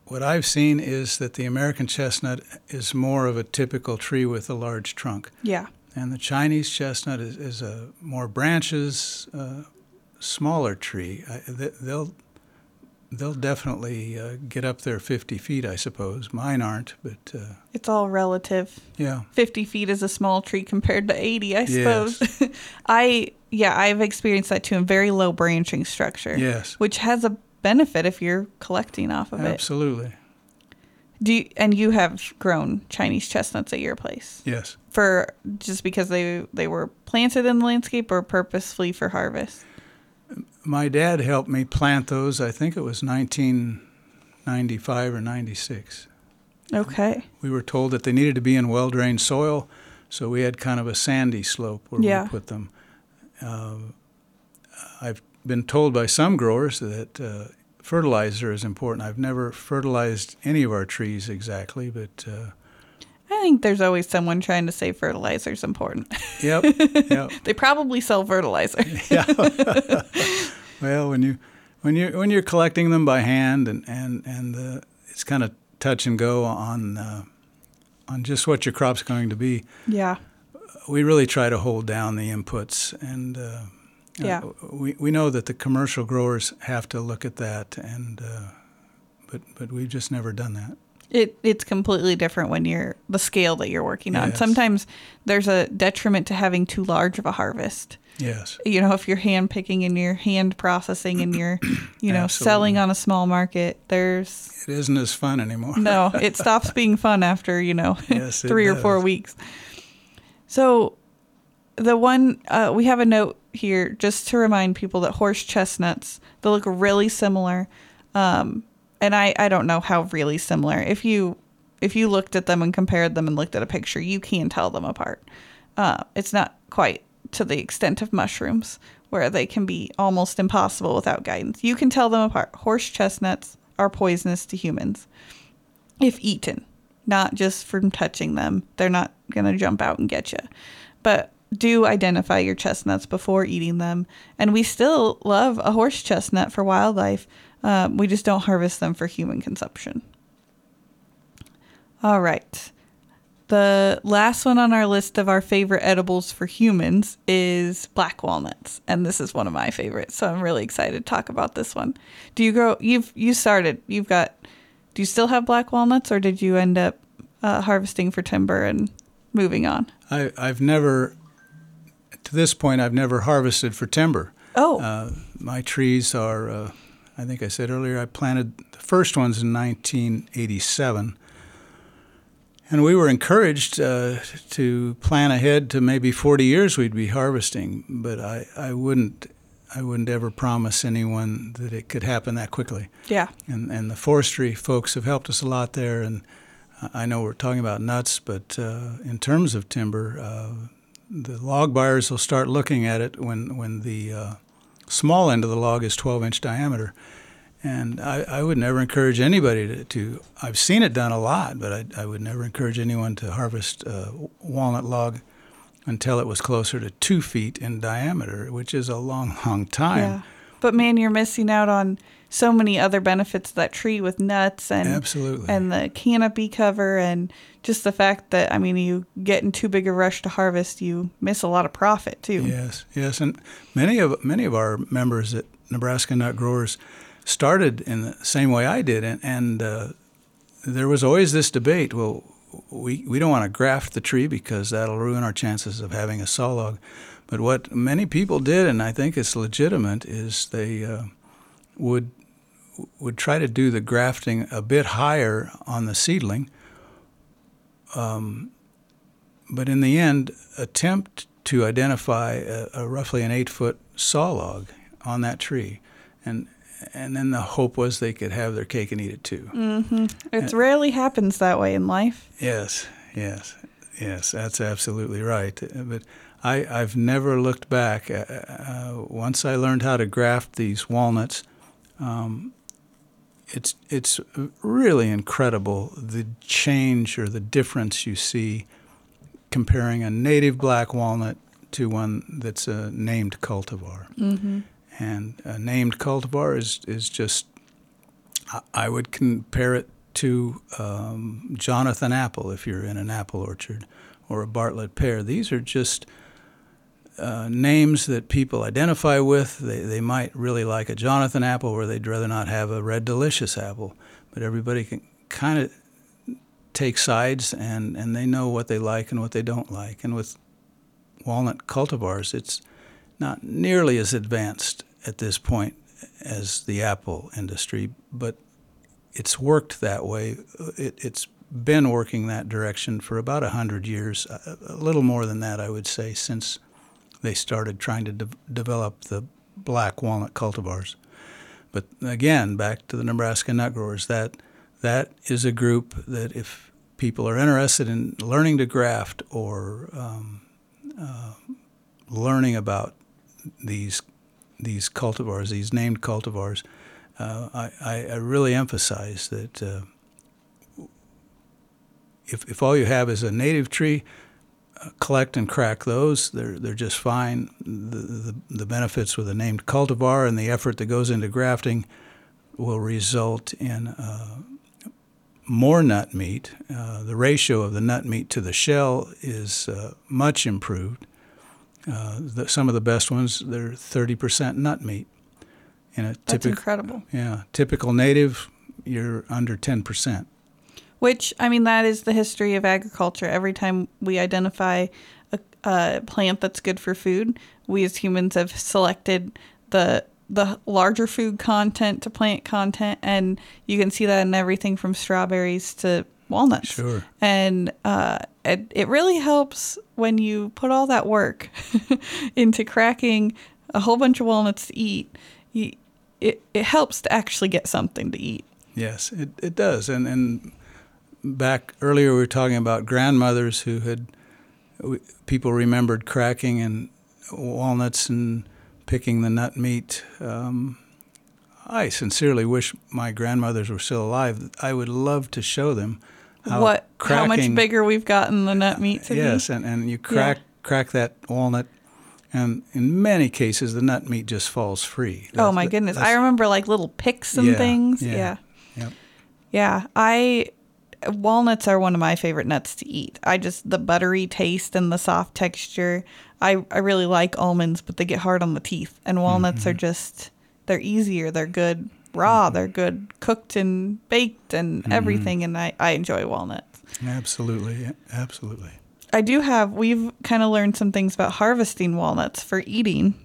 Speaker 3: what I've seen is that the American chestnut is more of a typical tree with a large trunk.
Speaker 1: Yeah.
Speaker 3: And the Chinese chestnut is, is a more branches, uh, smaller tree. I, they, they'll they'll definitely uh, get up there 50 feet, I suppose. Mine aren't, but uh,
Speaker 1: It's all relative.
Speaker 3: yeah,
Speaker 1: 50 feet is a small tree compared to 80, I suppose. Yes. *laughs* I yeah, I've experienced that too in very low branching structure.
Speaker 3: yes,
Speaker 1: Which has a benefit if you're collecting off of it.
Speaker 3: absolutely,
Speaker 1: Do you, and you have grown Chinese chestnuts at your place
Speaker 3: yes.
Speaker 1: for just because they they were planted in the landscape or purposefully for harvest?
Speaker 3: My dad helped me plant those. I think it was 1995 or 96.
Speaker 1: Okay.
Speaker 3: We were told that they needed to be in well drained soil, so we had kind of a sandy slope where
Speaker 1: Yeah.
Speaker 3: we put them. Uh, I've been told by some growers that uh, fertilizer is important. I've never fertilized any of our trees exactly, but uh,
Speaker 1: I think there's always someone trying to say fertilizer's important.
Speaker 3: yep, yep. *laughs*
Speaker 1: they probably sell fertilizer. *laughs* yeah. *laughs*
Speaker 3: Well, when you when you when you're collecting them by hand and and and uh, it's kind of touch and go on uh, on just what your crop's going to be.
Speaker 1: yeah.
Speaker 3: we really try to hold down the inputs and uh,
Speaker 1: Yeah.
Speaker 3: uh, we, we know that the commercial growers have to look at that and uh, but but we've just never done that
Speaker 1: It it's completely different when you're the scale that you're working on.
Speaker 3: Yes.
Speaker 1: Sometimes there's a detriment to having too large of a harvest.
Speaker 3: Yes.
Speaker 1: You know, if you're hand picking and you're hand processing and you're, you know, selling on a small market, there's
Speaker 3: It isn't as fun anymore.
Speaker 1: no, *laughs* it stops being fun after, you know,
Speaker 3: Yes, *laughs*
Speaker 1: three or four weeks. So, the one, uh, we have a note here just to remind people that horse chestnuts, they look really similar. Um, and I, I don't know how really similar. If you, if you looked at them and compared them and looked at a picture, you can tell them apart. Uh, it's not quite to the extent of mushrooms where they can be almost impossible without guidance. You can tell them apart. Horse chestnuts are poisonous to humans if eaten, not just from touching them. They're not going to jump out and get you. But do identify your chestnuts before eating them. And we still love a horse chestnut for wildlife. Um, we just don't harvest them for human consumption. All right. The last one on our list of our favorite edibles for humans is black walnuts, and this is one of my favorites. So I'm really excited to talk about this one. Do you grow? You've you started. You've got. Do you still have black walnuts, or did you end up uh, harvesting for timber and moving on?
Speaker 3: I, I've never, to this point, I've never harvested for timber.
Speaker 1: Oh,
Speaker 3: Uh, my trees are, uh, I think I said earlier, I planted the first ones in 1987. And we were encouraged uh, to plan ahead to maybe 40 years we'd be harvesting, but I, I wouldn't I wouldn't ever promise anyone that it could happen that quickly.
Speaker 1: yeah.
Speaker 3: And and the forestry folks have helped us a lot there. And I know we're talking about nuts, but uh, in terms of timber, uh, the log buyers will start looking at it when when the uh, small end of the log is 12 inch diameter. And I, I would never encourage anybody to, to. I've seen it done a lot, but I, I would never encourage anyone to harvest a walnut log until it was closer to two feet in diameter, which is a long, *laughs* long time.
Speaker 1: Yeah. But man, you're missing out on so many other benefits of that tree with nuts and
Speaker 3: Absolutely.
Speaker 1: and the canopy cover and just the fact that I mean you get in too big a rush to harvest, you miss a lot of profit too.
Speaker 3: Yes, yes, and many of many of our members at Nebraska Nut Growers started in the same way I did, and, and uh, there was always this debate. Well, we we don't want to graft the tree because that'll ruin our chances of having a saw log. But what many people did, and I think it's legitimate, is they uh, would would try to do the grafting a bit higher on the seedling, um, but in the end, attempt to identify a, a roughly an eight foot saw log on that tree, and and then the hope was they could have their cake and eat it too.
Speaker 1: It rarely happens that way in life.
Speaker 3: Yes, yes, yes. That's absolutely right. But I, I've never looked back. Uh, uh, once I learned how to graft these walnuts, um, it's it's really incredible the change or the difference you see comparing a native black walnut to one that's a named cultivar.
Speaker 1: Mm-hmm.
Speaker 3: And a named cultivar is, is just, I- I would compare it to um, Jonathan apple if you're in an apple orchard or a Bartlett pear. These are just uh, names that people identify with. They, they might really like a Jonathan apple or they'd rather not have a red delicious apple. But everybody can kind of take sides and, and they know what they like and what they don't like. And with walnut cultivars, it's not nearly as advanced at this point as the apple industry, but it's worked that way. It, it's been working that direction for about a hundred years, a, a little more than that, I would say, since they started trying to de- develop the black walnut cultivars. But again, back to the Nebraska nut growers, that that is a group that if people are interested in learning to graft or um, uh, learning about these these cultivars, these named cultivars, uh, I, I, really emphasize that uh, if, if all you have is a native tree, collect and crack those. They're, they're just fine. The, the, the benefits with a named cultivar and the effort that goes into grafting will result in uh, more nut meat. Uh, the ratio of the nut meat to the shell is uh, much improved. Uh, the, some of the best ones, they're 30% nut meat. In a
Speaker 1: That's incredible.
Speaker 3: yeah, typical native, you're under 10%.
Speaker 1: Which, I mean, that is the history of agriculture. Every time we identify a, a plant that's good for food, we as humans have selected the the larger food content to plant content, and you can see that in everything from strawberries to walnuts.
Speaker 3: Sure.
Speaker 1: And uh, it, it really helps when you put all that work *laughs* into cracking a whole bunch of walnuts to eat. You, it, it helps to actually get something to eat.
Speaker 3: Yes, it, it does. And, and back earlier, we were talking about grandmothers who had, people remembered cracking and walnuts and picking the nut meat. Um, I sincerely wish my grandmothers were still alive. I would love to show them how
Speaker 1: what
Speaker 3: cracking,
Speaker 1: how much bigger we've gotten the nut meat to
Speaker 3: yes, and, and you crack yeah. crack that walnut, and in many cases the nut meat just falls free.
Speaker 1: That's, oh my goodness! I remember like little picks and
Speaker 3: yeah,
Speaker 1: things.
Speaker 3: Yeah,
Speaker 1: yeah,
Speaker 3: yep.
Speaker 1: yeah. I walnuts are one of my favorite nuts to eat. I just the buttery taste and the soft texture. I I really like almonds, but they get hard on the teeth, and walnuts mm-hmm. are just they're easier. They're good raw. They're good cooked and baked and mm-hmm. everything. And I, I enjoy walnuts.
Speaker 3: Absolutely. Absolutely.
Speaker 1: I do have, we've kind of learned some things about harvesting walnuts for eating.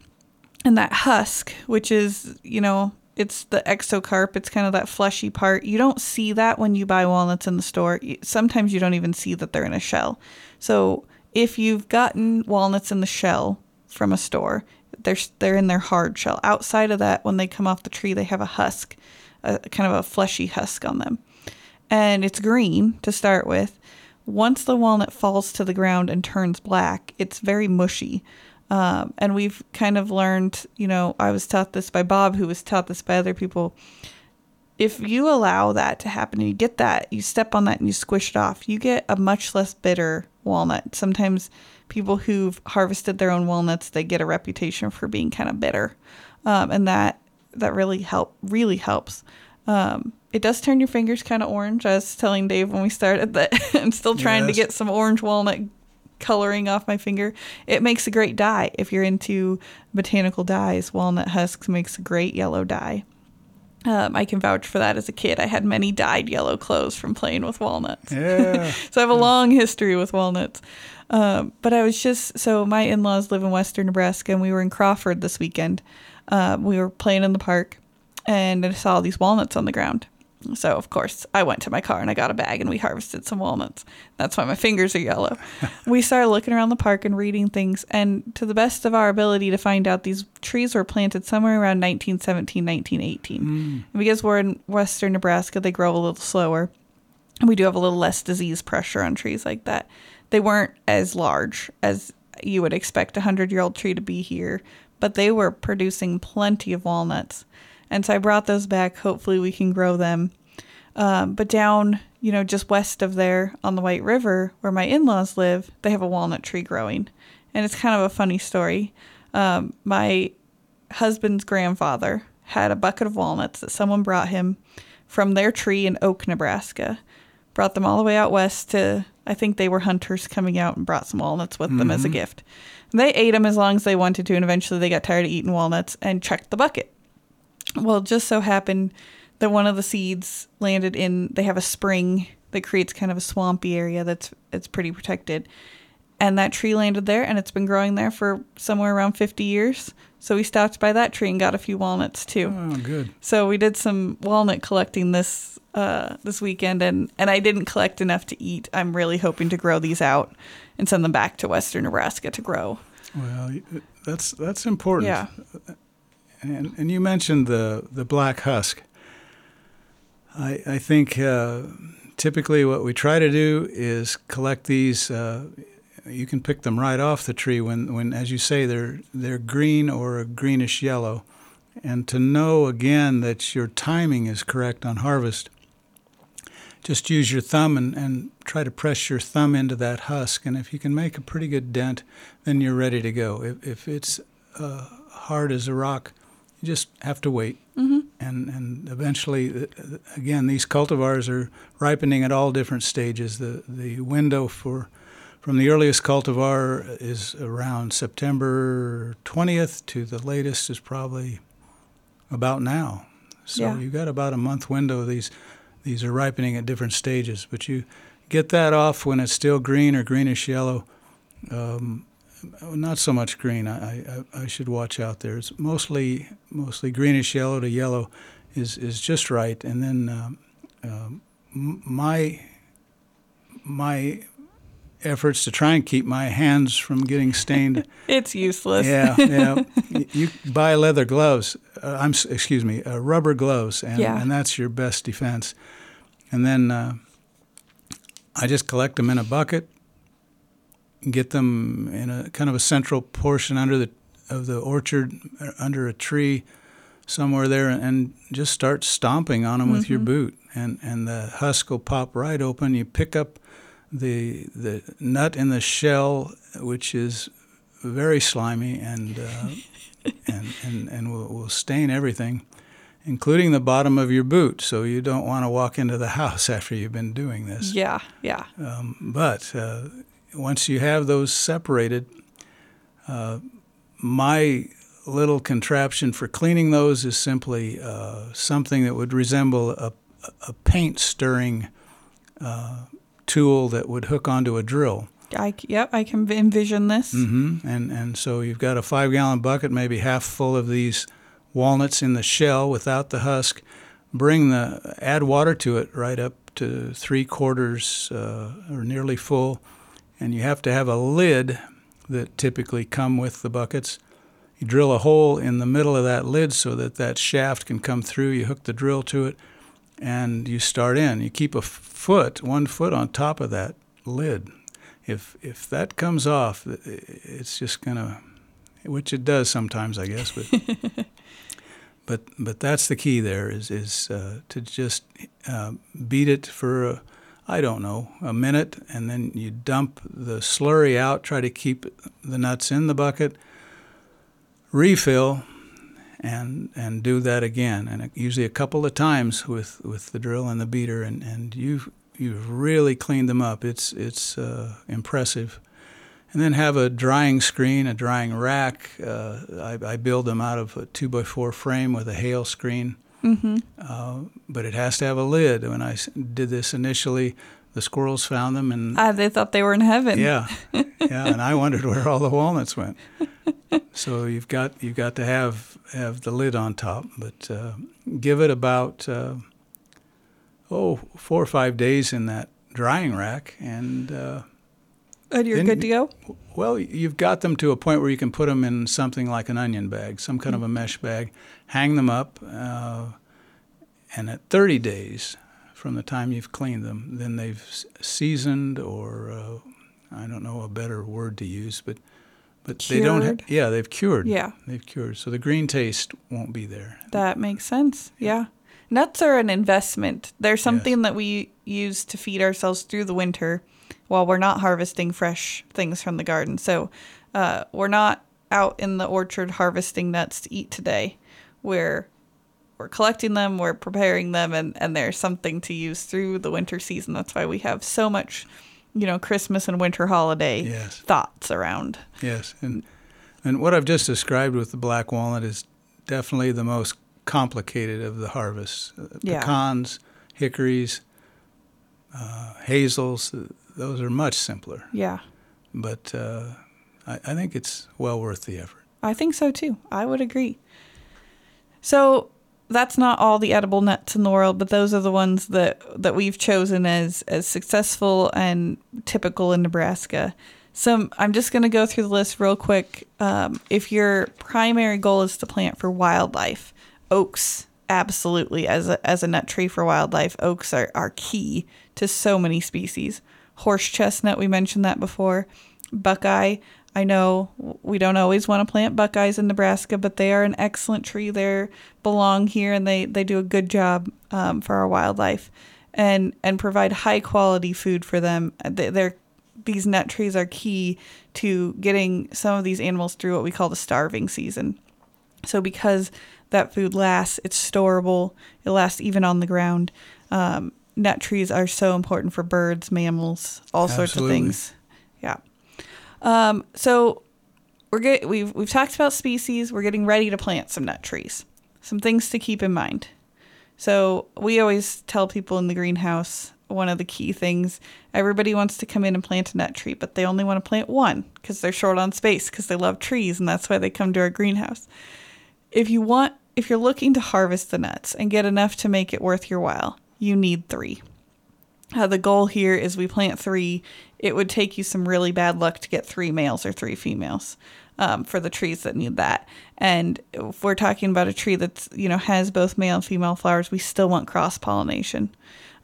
Speaker 1: And that husk, which is, you know, it's the exocarp, it's kind of that fleshy part. You don't see that when you buy walnuts in the store. Sometimes you don't even see that they're in a shell. So if you've gotten walnuts in the shell from a store, they're they're in their hard shell. Outside of that, when they come off the tree, they have a husk, a kind of a fleshy husk on them, and it's green to start with. Once the walnut falls to the ground and turns black, it's very mushy. Um, and we've kind of learned, you know, I was taught this by Bob, who was taught this by other people. If you allow that to happen and you get that, you step on that and you squish it off, you get a much less bitter walnut. Sometimes people who've harvested their own walnuts, they get a reputation for being kind of bitter, um, and that that really help really helps. Um, it does turn your fingers kind of orange. I was telling Dave when we started that *laughs* I'm still trying yes. to get some orange walnut coloring off my finger. It makes a great dye. If you're into botanical dyes, walnut husks makes a great yellow dye. Um, I can vouch for that as a kid. I had many dyed yellow clothes from playing with walnuts.
Speaker 3: Yeah. *laughs*
Speaker 1: so I have a long history with walnuts. Um, but I was just so my in laws live in western Nebraska, and we were in Crawford this weekend. Uh, we were playing in the park, and I saw these walnuts on the ground. So of course I went to my car and I got a bag and we harvested some walnuts. That's why my fingers are yellow. *laughs* we started looking around the park and reading things and to the best of our ability to find out these trees were planted somewhere around 1917 1918. Mm. because we're in western Nebraska they grow a little slower. And we do have a little less disease pressure on trees like that. They weren't as large as you would expect a 100-year-old tree to be here, but they were producing plenty of walnuts. And so I brought those back. Hopefully, we can grow them. Um, but down, you know, just west of there on the White River, where my in laws live, they have a walnut tree growing. And it's kind of a funny story. Um, my husband's grandfather had a bucket of walnuts that someone brought him from their tree in Oak, Nebraska. Brought them all the way out west to, I think they were hunters coming out and brought some walnuts with mm-hmm. them as a mm-hmm. gift. They ate them as long as they wanted to, and eventually they got tired of eating walnuts and checked the bucket. Well, just so happened that one of the seeds landed in. They have a spring that creates kind of a swampy area that's it's pretty protected, and that tree landed there, and it's been growing there for somewhere around fifty years. So we stopped by that tree and got a few walnuts too.
Speaker 3: Oh, good.
Speaker 1: So we did some walnut collecting this uh, this weekend, and and I didn't collect enough to eat. I'm really hoping to grow these out and send them back to Western Nebraska to grow.
Speaker 3: Well, that's that's important.
Speaker 1: Yeah.
Speaker 3: And, and you mentioned the, the black husk. I, I think uh, typically what we try to do is collect these. Uh, you can pick them right off the tree when, when, as you say, they're they're green or a greenish yellow, and to know again that your timing is correct on harvest. Just use your thumb and, and try to press your thumb into that husk, and if you can make a pretty good dent, then you're ready to go. If, if it's uh, hard as a rock, you just have to wait.
Speaker 1: Mm-hmm.
Speaker 3: And, and eventually, uh, again, these cultivars are ripening at all different stages. The, the window for from the earliest cultivar is around September 20th to the latest is probably about now. So
Speaker 1: yeah.
Speaker 3: you've got about a month window. These these are ripening at different stages. But you get that off when it's still green or greenish yellow. Um, not so much green. I, I, I should watch out there. It's mostly mostly greenish yellow to yellow is is just right. And then um, um, my my efforts to try and keep my hands from getting stained. *laughs*
Speaker 1: it's useless.
Speaker 3: yeah, yeah. *laughs* You buy leather gloves. Uh, I'm excuse me, uh, rubber gloves, and
Speaker 1: Yeah.
Speaker 3: and that's your best defense. And then uh, I just collect them in a bucket, get them in a kind of a central portion under the of the orchard, uh, under a tree, somewhere there, and just start stomping on them with your boot, and and the husk will pop right open. You pick up the the nut in the shell, which is very slimy and uh, *laughs* and and and will, will stain everything, including the bottom of your boot. So you don't want to walk into the *laughs* house after you've been doing this.
Speaker 1: Yeah, yeah.
Speaker 3: Um, but uh, once you have those separated, uh, my little contraption for cleaning those is simply uh, something that would resemble a, a paint stirring uh, tool that would hook onto a drill.
Speaker 1: I yep, I can envision this.
Speaker 3: hmm And and so you've got a five gallon bucket, maybe half full of these walnuts in the shell without the husk. Bring the add water to it right up to three quarters uh, or nearly full, and you have to have a lid that typically come with the buckets. You drill a hole in the middle of that lid so that that shaft can come through. You hook the drill to it, and you start in. You keep a foot, one foot on top of that lid. If if that comes off, it's just gonna, which it does sometimes, I guess. But *laughs* but but that's the key. There is is uh, to just uh, beat it for. A, I don't know, a minute, and then you dump the slurry out, try to keep the nuts in the bucket, refill, and and do that again, and usually a couple of times with, with the drill and the beater, and, and you've you've really cleaned them up. It's it's uh, impressive, and then have a drying screen, a drying rack. Uh, I, I build them out of a two by four frame with a hail screen,
Speaker 1: Mm-hmm.
Speaker 3: uh, but it has to have a lid. When I did this initially, the squirrels found them, and
Speaker 1: Ah, they thought they were in heaven.
Speaker 3: yeah, *laughs* yeah, and I wondered where all the walnuts went. So you've got you've got to have have the lid on top, but uh, give it about uh, oh four or five days in that drying rack, and uh,
Speaker 1: And you're good to go?
Speaker 3: Well, you've got them to a point where you can put them in something like an onion bag, some kind of a mesh bag, hang them up, uh, and at 30 days from the time you've cleaned them, then they've seasoned, or uh, I don't know a better word to use, but but they don't.
Speaker 1: Cured?
Speaker 3: Ha- yeah, they've cured.
Speaker 1: Yeah.
Speaker 3: they've cured. So the green taste won't be there.
Speaker 1: That makes sense. Yeah. Nuts are an investment. They're something that we use to feed ourselves through the winter while we're not harvesting fresh things from the garden. So uh, we're not out in the orchard harvesting nuts to eat today. We're we're collecting them, we're preparing them, and, and they're something to use through the winter season. That's why we have so much, you know, Christmas and winter holiday
Speaker 3: Yes.
Speaker 1: thoughts around.
Speaker 3: Yes, and and what I've just described with the black walnut is definitely the most complicated of the harvests. Uh,
Speaker 1: Yeah.
Speaker 3: Pecans, hickories, uh, hazels, those are much simpler.
Speaker 1: Yeah.
Speaker 3: But uh, I, I think it's well worth the effort.
Speaker 1: I think so too. I would agree. So that's not all the edible nuts in the world, but those are the ones that that we've chosen as as successful and typical in Nebraska. Some I'm just going to go through the list real quick. Um, if your primary goal is to plant for wildlife, oaks absolutely as a as a nut tree for wildlife, oaks are, are key to so many species. Horse chestnut, we mentioned that before. Buckeye, I know we don't always want to plant buckeyes in Nebraska, but they are an excellent tree. They belong here, and they they do a good job um, for our wildlife, and and provide high quality food for them. They- They're these nut trees are key to getting some of these animals through what we call the starving season. So because that food lasts, it's storable. It lasts even on the ground. Um, nut trees are so important for birds, mammals, all sorts of things. Yeah. Um, so we're get, we've we've talked about species. We're getting ready to plant some nut trees. Some things to keep in mind. So we always tell people in the greenhouse one of the key things everybody wants to come in and plant a nut tree, but they only want to plant one because they're short on space because they love trees and that's why they come to our greenhouse. If you want, if you're looking to harvest the nuts and get enough to make it worth your while, you need three. Uh, the goal here is we plant three. It would take you some really bad luck to get three males or three females um, for the trees that need that. And if we're talking about a tree that's you know has both male and female flowers, we still want cross pollination.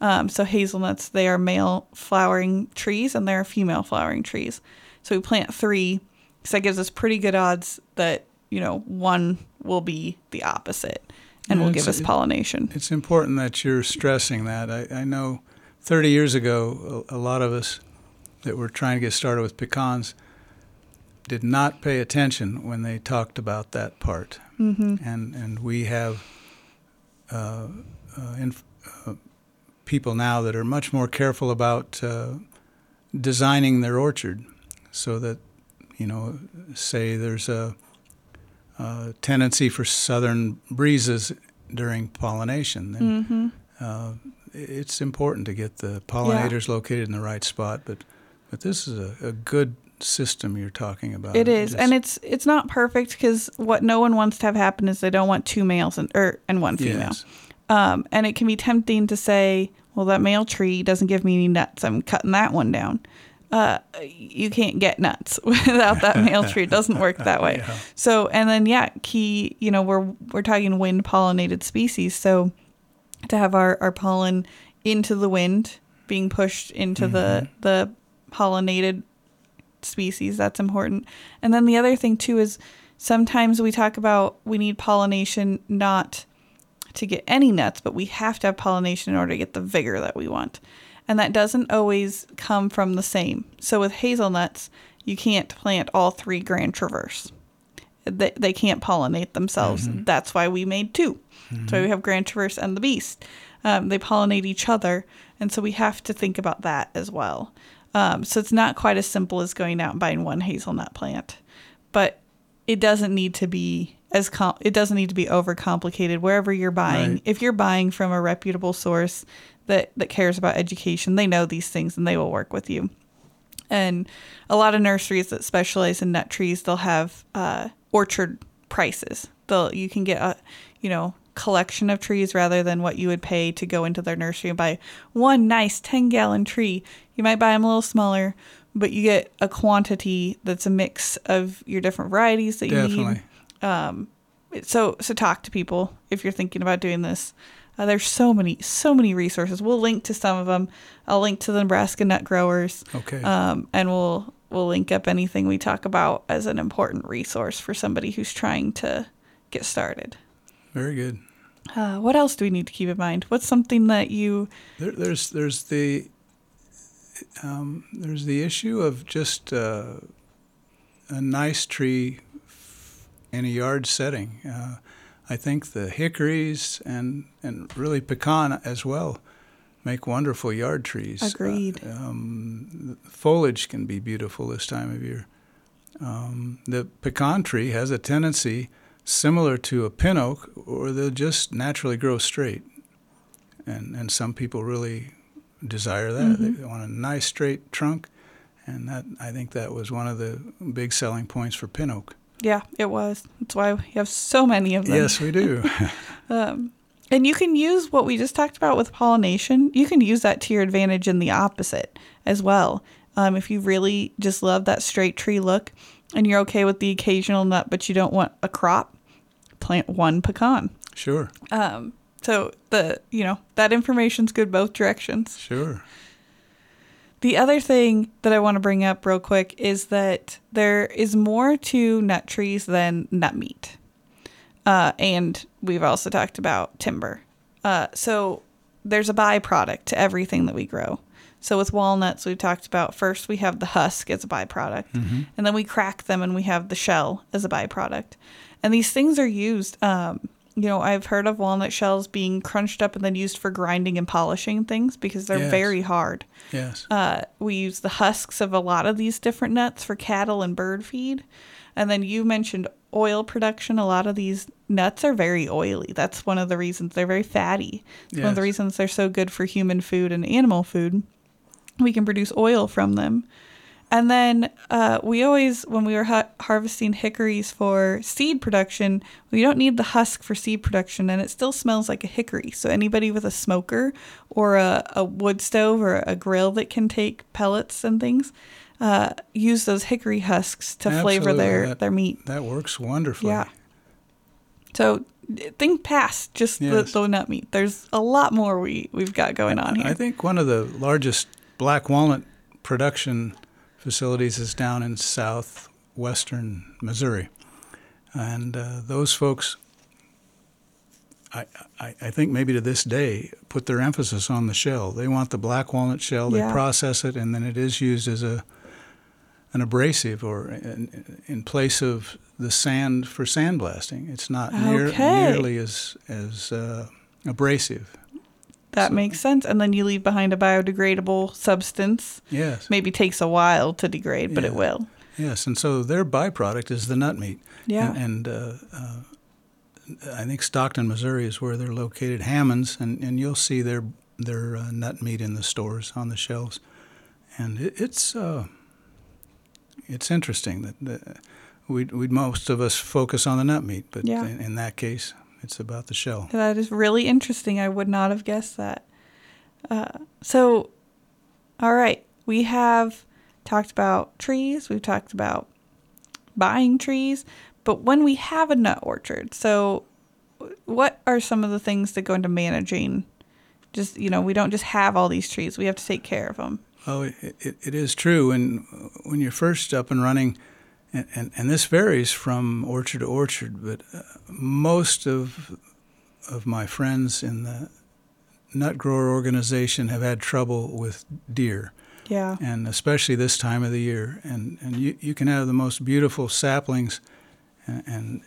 Speaker 1: Um, so hazelnuts, they are male flowering trees and they're female flowering trees. So we plant three, because that gives us pretty good odds that you know one will be the opposite and will give us pollination.
Speaker 3: It's important that you're stressing that. I, I know 30 years ago, a, a lot of us that were trying to get started with pecans did not pay attention when they talked about that part.
Speaker 1: Mm-hmm.
Speaker 3: And, and we have uh, uh, inf- uh, people now that are much more careful about uh, designing their orchard so that, you know, say there's a, a tendency for southern breezes during pollination. Then
Speaker 1: Mm-hmm.
Speaker 3: uh, it's important to get the pollinators located in the right spot. But but this is a, a good system you're talking about.
Speaker 1: It is,
Speaker 3: Just-
Speaker 1: and it's it's not perfect because what no one wants to have happen is they don't want two males and or and one female.
Speaker 3: yes,
Speaker 1: Um, and it can be tempting to say, well, that male tree doesn't give me any nuts. I'm cutting that one down. Uh, you can't get nuts *laughs* without that male *laughs* tree. It doesn't work that way.
Speaker 3: Yeah.
Speaker 1: So, and then yeah, key. You know, we're we're talking wind pollinated species. So, to have our our pollen into the wind, being pushed into the the pollinated species, that's important. And then the other thing too is sometimes we talk about we need pollination not to get any nuts, but we have to have pollination in order to get the vigor that we want. And that doesn't always come from the same. So with hazelnuts, you can't plant all three Grand Traverse. They, they can't pollinate themselves. That's why we made two. That's why we have Grand Traverse and the Beast. Um, they pollinate each other. And so we have to think about that as well. Um, so it's not quite as simple as going out and buying one hazelnut plant. But it doesn't need to be as com- it doesn't need to be overcomplicated wherever you're buying
Speaker 3: Right.
Speaker 1: if you're buying from a reputable source that that cares about education they know these things and they will work with you and a lot of nurseries that specialize in nut trees they'll have uh, orchard prices they'll you can get a you know collection of trees rather than what you would pay to go into their nursery and buy one nice 10 gallon tree you might buy them a little smaller but you get a quantity that's a mix of your different varieties that you
Speaker 3: definitely.
Speaker 1: need um, so so talk to people if you're thinking about doing this. Uh, there's so many so many resources. We'll link to some of them. I'll link to the Nebraska Nut Growers,
Speaker 3: Okay.
Speaker 1: um, and we'll we'll link up anything we talk about as an important resource for somebody who's trying to get started.
Speaker 3: Very good.
Speaker 1: Uh, what else do we need to keep in mind? What's something that you
Speaker 3: There, there's there's the um, there's the issue of just uh, a nice tree in a yard setting. Uh, I think the hickories and and really pecan as well make wonderful yard trees.
Speaker 1: Agreed.
Speaker 3: Uh, um, foliage can be beautiful this time of year. Um, the pecan tree has a tendency similar to a pin oak, or they'll just naturally grow straight and and some people really desire that.
Speaker 1: Mhm.
Speaker 3: They want a nice straight trunk, and that I think that was one of the big selling points for pin oak.
Speaker 1: Yeah, it was. That's why we have so many of them.
Speaker 3: Yes, we do. *laughs* *laughs*
Speaker 1: Um, and you can use what we just talked about with pollination. You can use that to your advantage in the opposite as well. Um, if you really just love that straight tree look and you're okay with the occasional nut, but you don't want a crop, plant one pecan.
Speaker 3: sure,
Speaker 1: Um, so the you know that information's good both directions.
Speaker 3: sure.
Speaker 1: The other thing that I want to bring up real quick is that there is more to nut trees than nut meat. Uh, and we've also talked about timber. Uh, so there's a byproduct to everything that we grow. So with walnuts, we've talked about first we have the husk as a byproduct, and then we crack them and we have the shell as a byproduct. And these things are used. Um, you know, I've heard of walnut shells being crunched up and then used for grinding and polishing things because they're
Speaker 3: Yes.
Speaker 1: very hard.
Speaker 3: Yes,
Speaker 1: Uh, we use the husks of a lot of these different nuts for cattle and bird feed. And then you mentioned oil production. A lot of these nuts are very oily. That's one of the reasons they're very fatty. It's one of the reasons they're so good for human food and animal food. We can produce oil from them. And then uh, we always, when we were ha- harvesting hickories for seed production, we don't need the husk for seed production, and it still smells like a hickory. So anybody with a smoker or a, a wood stove or a grill that can take pellets and things, uh, use those hickory husks to flavor their,
Speaker 3: That-
Speaker 1: their meat.
Speaker 3: That works wonderfully.
Speaker 1: Yeah. So think past just
Speaker 3: Yes.
Speaker 1: the, the nut meat. There's a lot more we, we've got going on here.
Speaker 3: I think one of the largest black walnut production facilities is down in southwestern Missouri. And uh, those folks, I, I, I think maybe to this day, put their emphasis on the shell. They want the black walnut shell, they
Speaker 1: Yeah.
Speaker 3: process it, and then it is used as a an abrasive or in, in place of the sand for sandblasting. It's not near, nearly as, as uh, abrasive.
Speaker 1: That
Speaker 3: so-
Speaker 1: makes sense. And then you leave behind a biodegradable substance.
Speaker 3: Yes.
Speaker 1: Maybe takes a while to degrade, but it will.
Speaker 3: Yes, and so their byproduct is the nut meat.
Speaker 1: Yeah.
Speaker 3: And, and uh, uh, I think Stockton, Missouri is where they're located, Hammons, and, and you'll see their their uh, nut meat in the stores on the shelves, and it, it's uh, it's interesting that the, we we most of us focus on the nut meat, but
Speaker 1: Yeah.
Speaker 3: in, in that case, it's about the shell.
Speaker 1: That is really interesting. I would not have guessed that. Uh, so, all right, we have talked about trees. We've talked about buying trees, but when we have a nut orchard, so what are some of the things that go into managing? Just you know, we don't just have all these trees. We have to take care of them.
Speaker 3: Oh, it, it, it is true. And when you're first up and running, and, and, and this varies from orchard to orchard, but uh, most of of my friends in the nut grower organization have had trouble with deer,
Speaker 1: Yeah.
Speaker 3: and especially this time of the year. And, and you, you can have the most beautiful saplings, and, and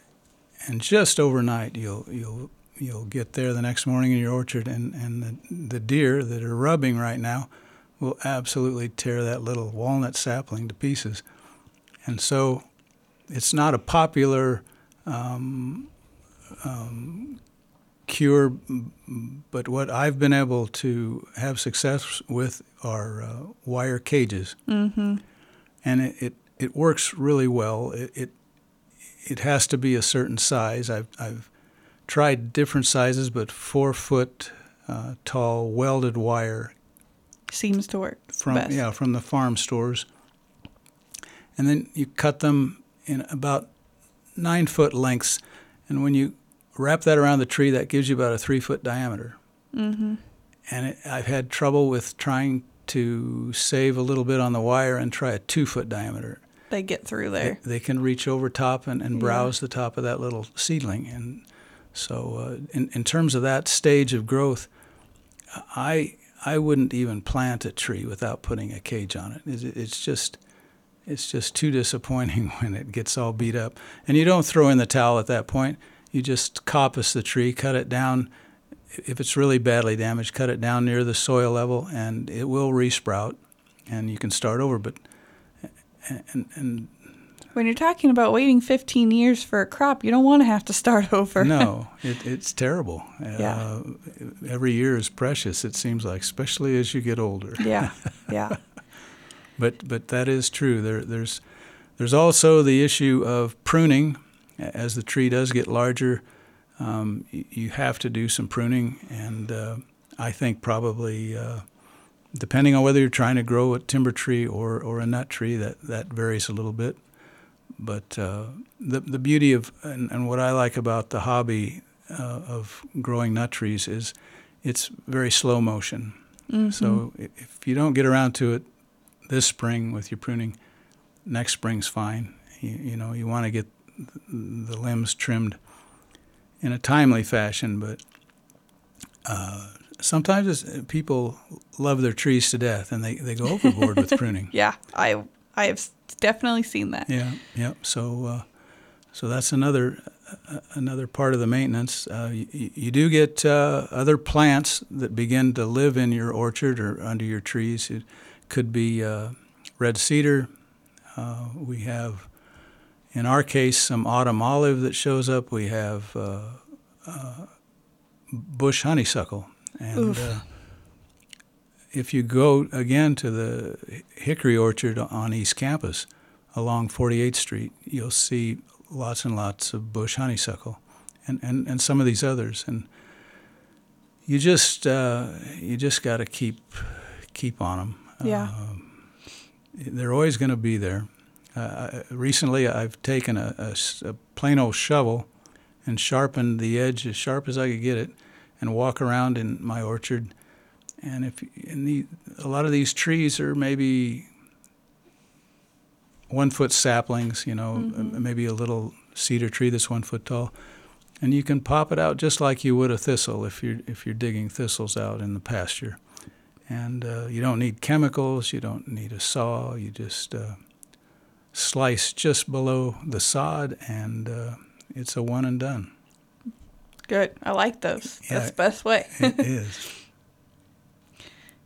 Speaker 3: and just overnight you'll you'll you'll get there the next morning in your orchard, and, and the, the deer that are rubbing right now will absolutely tear that little walnut sapling to pieces. And so it's not a popular um, um, cure, but what I've been able to have success with are uh, wire cages.
Speaker 1: Mm-hmm.
Speaker 3: And it, it, it works really well. It, it, it has to be a certain size. I've, I've tried different sizes, but four foot uh, tall welded wire
Speaker 1: Seems to work
Speaker 3: from
Speaker 1: best.
Speaker 3: yeah from the farm stores, and then you cut them in about nine foot lengths, and when you wrap that around the tree, that gives you about a three foot diameter.
Speaker 1: Mm-hmm.
Speaker 3: And it, I've had trouble with trying to save a little bit on the wire and try a two foot diameter.
Speaker 1: They get through
Speaker 3: They,
Speaker 1: there.
Speaker 3: they can reach over top and, and
Speaker 1: Yeah.
Speaker 3: browse the top of that little seedling, and so uh, in in terms of that stage of growth, I I wouldn't even plant a tree without putting a cage on it. It's, it's just it's just too disappointing *laughs* when it gets all beat up. And you don't throw in the towel at that point. You just coppice the tree, cut it down. If it's really badly damaged, cut it down near the soil level, and it will resprout, and you can start over. But and, and
Speaker 1: When you're talking about waiting 15 years for a crop, you don't want to have to start *laughs* over.
Speaker 3: no, *laughs* it, it's terrible.
Speaker 1: Yeah.
Speaker 3: Uh, every year is precious. It seems like, especially as you get older.
Speaker 1: yeah. Yeah.
Speaker 3: But but that is true. There there's there's also the issue of pruning. As the tree does get larger, um, you have to do some pruning, and uh, I think probably uh, depending on whether you're trying to grow a timber tree or, or a nut tree, that, that varies a little bit. But uh, the the beauty of and, and what I like about the hobby uh, of growing nut trees is it's very slow motion.
Speaker 1: Mhm.
Speaker 3: So if you don't get around to it this spring with your pruning, next spring's fine. You, you know, you want to get the limbs trimmed in a timely fashion, but uh, sometimes it's, people love their trees to death and they, they go overboard with *laughs* pruning.
Speaker 1: yeah. I I have definitely seen that.
Speaker 3: Yeah, yeah. So, uh, so that's another uh, another part of the maintenance. Uh, you, you do get uh, other plants that begin to live in your orchard or under your trees. It could be uh, red cedar. Uh, we have in our case, some autumn olive that shows up. We have uh, uh, bush honeysuckle. And uh, if you go again to the hickory orchard on East Campus along 48th Street, you'll see lots and lots of bush honeysuckle and, and, and some of these others. And you just uh, you just got to keep keep on them.
Speaker 1: Yeah.
Speaker 3: Um, they're always going to be there. Uh, recently, I've taken a, a, a, plain old shovel and sharpened the edge as sharp as I could get it, and walk around in my orchard. And if in the, a lot of these trees are maybe one foot saplings, you know, mm-hmm. maybe a little cedar tree that's one foot tall, and you can pop it out just like you would a thistle if you're if you're digging thistles out in the pasture. And uh, you don't need chemicals, you don't need a saw, you just uh, slice just below the sod, and uh, it's a one and done.
Speaker 1: Good. I like those. Yeah, That's the best way. *laughs*
Speaker 3: it is.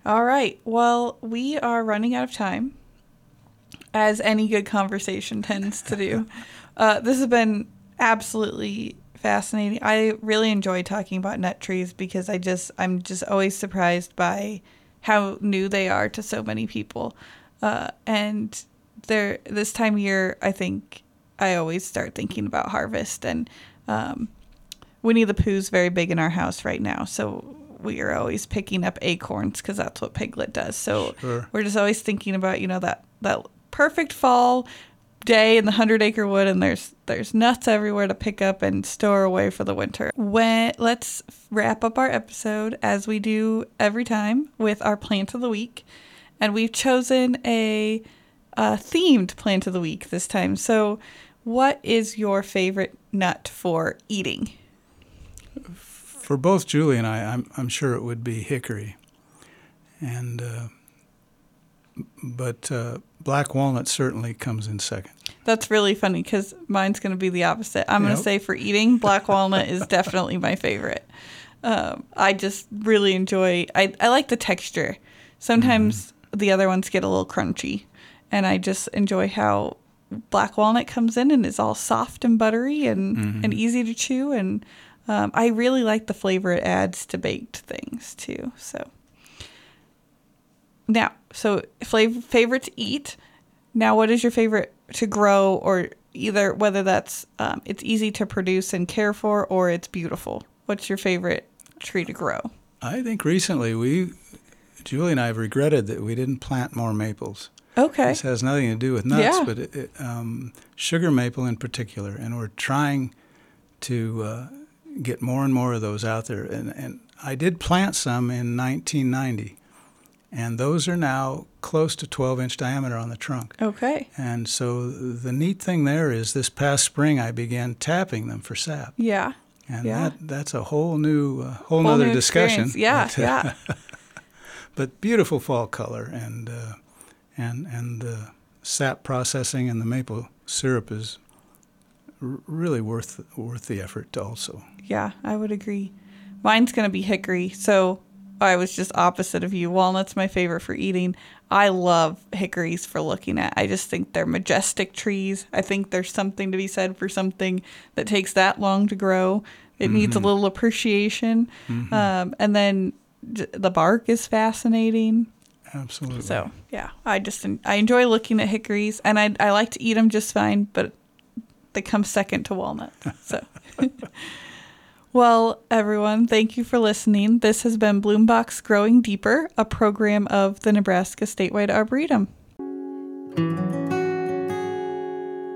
Speaker 1: All right. Well, we are running out of time, as any good conversation tends to do. *laughs* uh, this has been absolutely fascinating. I really enjoy talking about nut trees because I just I'm just always surprised by how new they are to so many people. Uh, and they're this time of year, I think I always start thinking about harvest and um, Winnie the Pooh's very big in our house right now, so we are always picking up acorns because that's what Piglet does. So sure. we're just always thinking about you know that that perfect fall day in the hundred acre wood, and there's there's nuts everywhere to pick up and store away for the winter. When let's wrap up our episode as we do every time with our plant of the week, and we've chosen a, a themed plant of the week this time. So, what is your favorite nut for eating?
Speaker 3: For both Julie and I, I'm I'm sure it would be hickory, and. Uh, but uh, black walnut certainly comes in second.
Speaker 1: That's really funny because mine's going to be the opposite. I'm going to say for eating, black walnut is *laughs* definitely my favorite. Um, I just really enjoy. I I like the texture. Sometimes mm. the other ones get a little crunchy, and I just enjoy how black walnut comes in and is all soft and buttery and mm-hmm. and easy to chew. And um, I really like the flavor it adds to baked things too. So. Now, so flavor, favorite to eat. Now, what is your favorite to grow, or either whether that's um, it's easy to produce and care for, or it's beautiful? What's your favorite tree to grow?
Speaker 3: I think recently we, Julie and I, have regretted that we didn't plant more maples.
Speaker 1: Okay.
Speaker 3: This has nothing to do with nuts, yeah. but it, it, um, sugar maple in particular, and we're trying to uh, get more and more of those out there. And, and I did plant some in 1990 and those are now close to 12 inch diameter on the trunk.
Speaker 1: Okay.
Speaker 3: And so the neat thing there is this past spring I began tapping them for sap.
Speaker 1: Yeah.
Speaker 3: And
Speaker 1: yeah.
Speaker 3: that that's a whole new uh, whole, whole nother discussion.
Speaker 1: Yeah, but, uh, yeah. *laughs*
Speaker 3: but beautiful fall color and uh, and and the sap processing and the maple syrup is r- really worth worth the effort also.
Speaker 1: Yeah, I would agree. Mine's going to be hickory. So I was just opposite of you. Walnut's my favorite for eating. I love hickories for looking at. I just think they're majestic trees. I think there's something to be said for something that takes that long to grow. It mm-hmm. needs a little appreciation. Mm-hmm. Um, and then the bark is fascinating.
Speaker 3: Absolutely.
Speaker 1: So yeah, I just I enjoy looking at hickories, and I I like to eat them just fine, but they come second to walnuts. So. *laughs* Well, everyone, thank you for listening. This has been Bloom Box Growing Deeper, a program of the Nebraska Statewide Arboretum.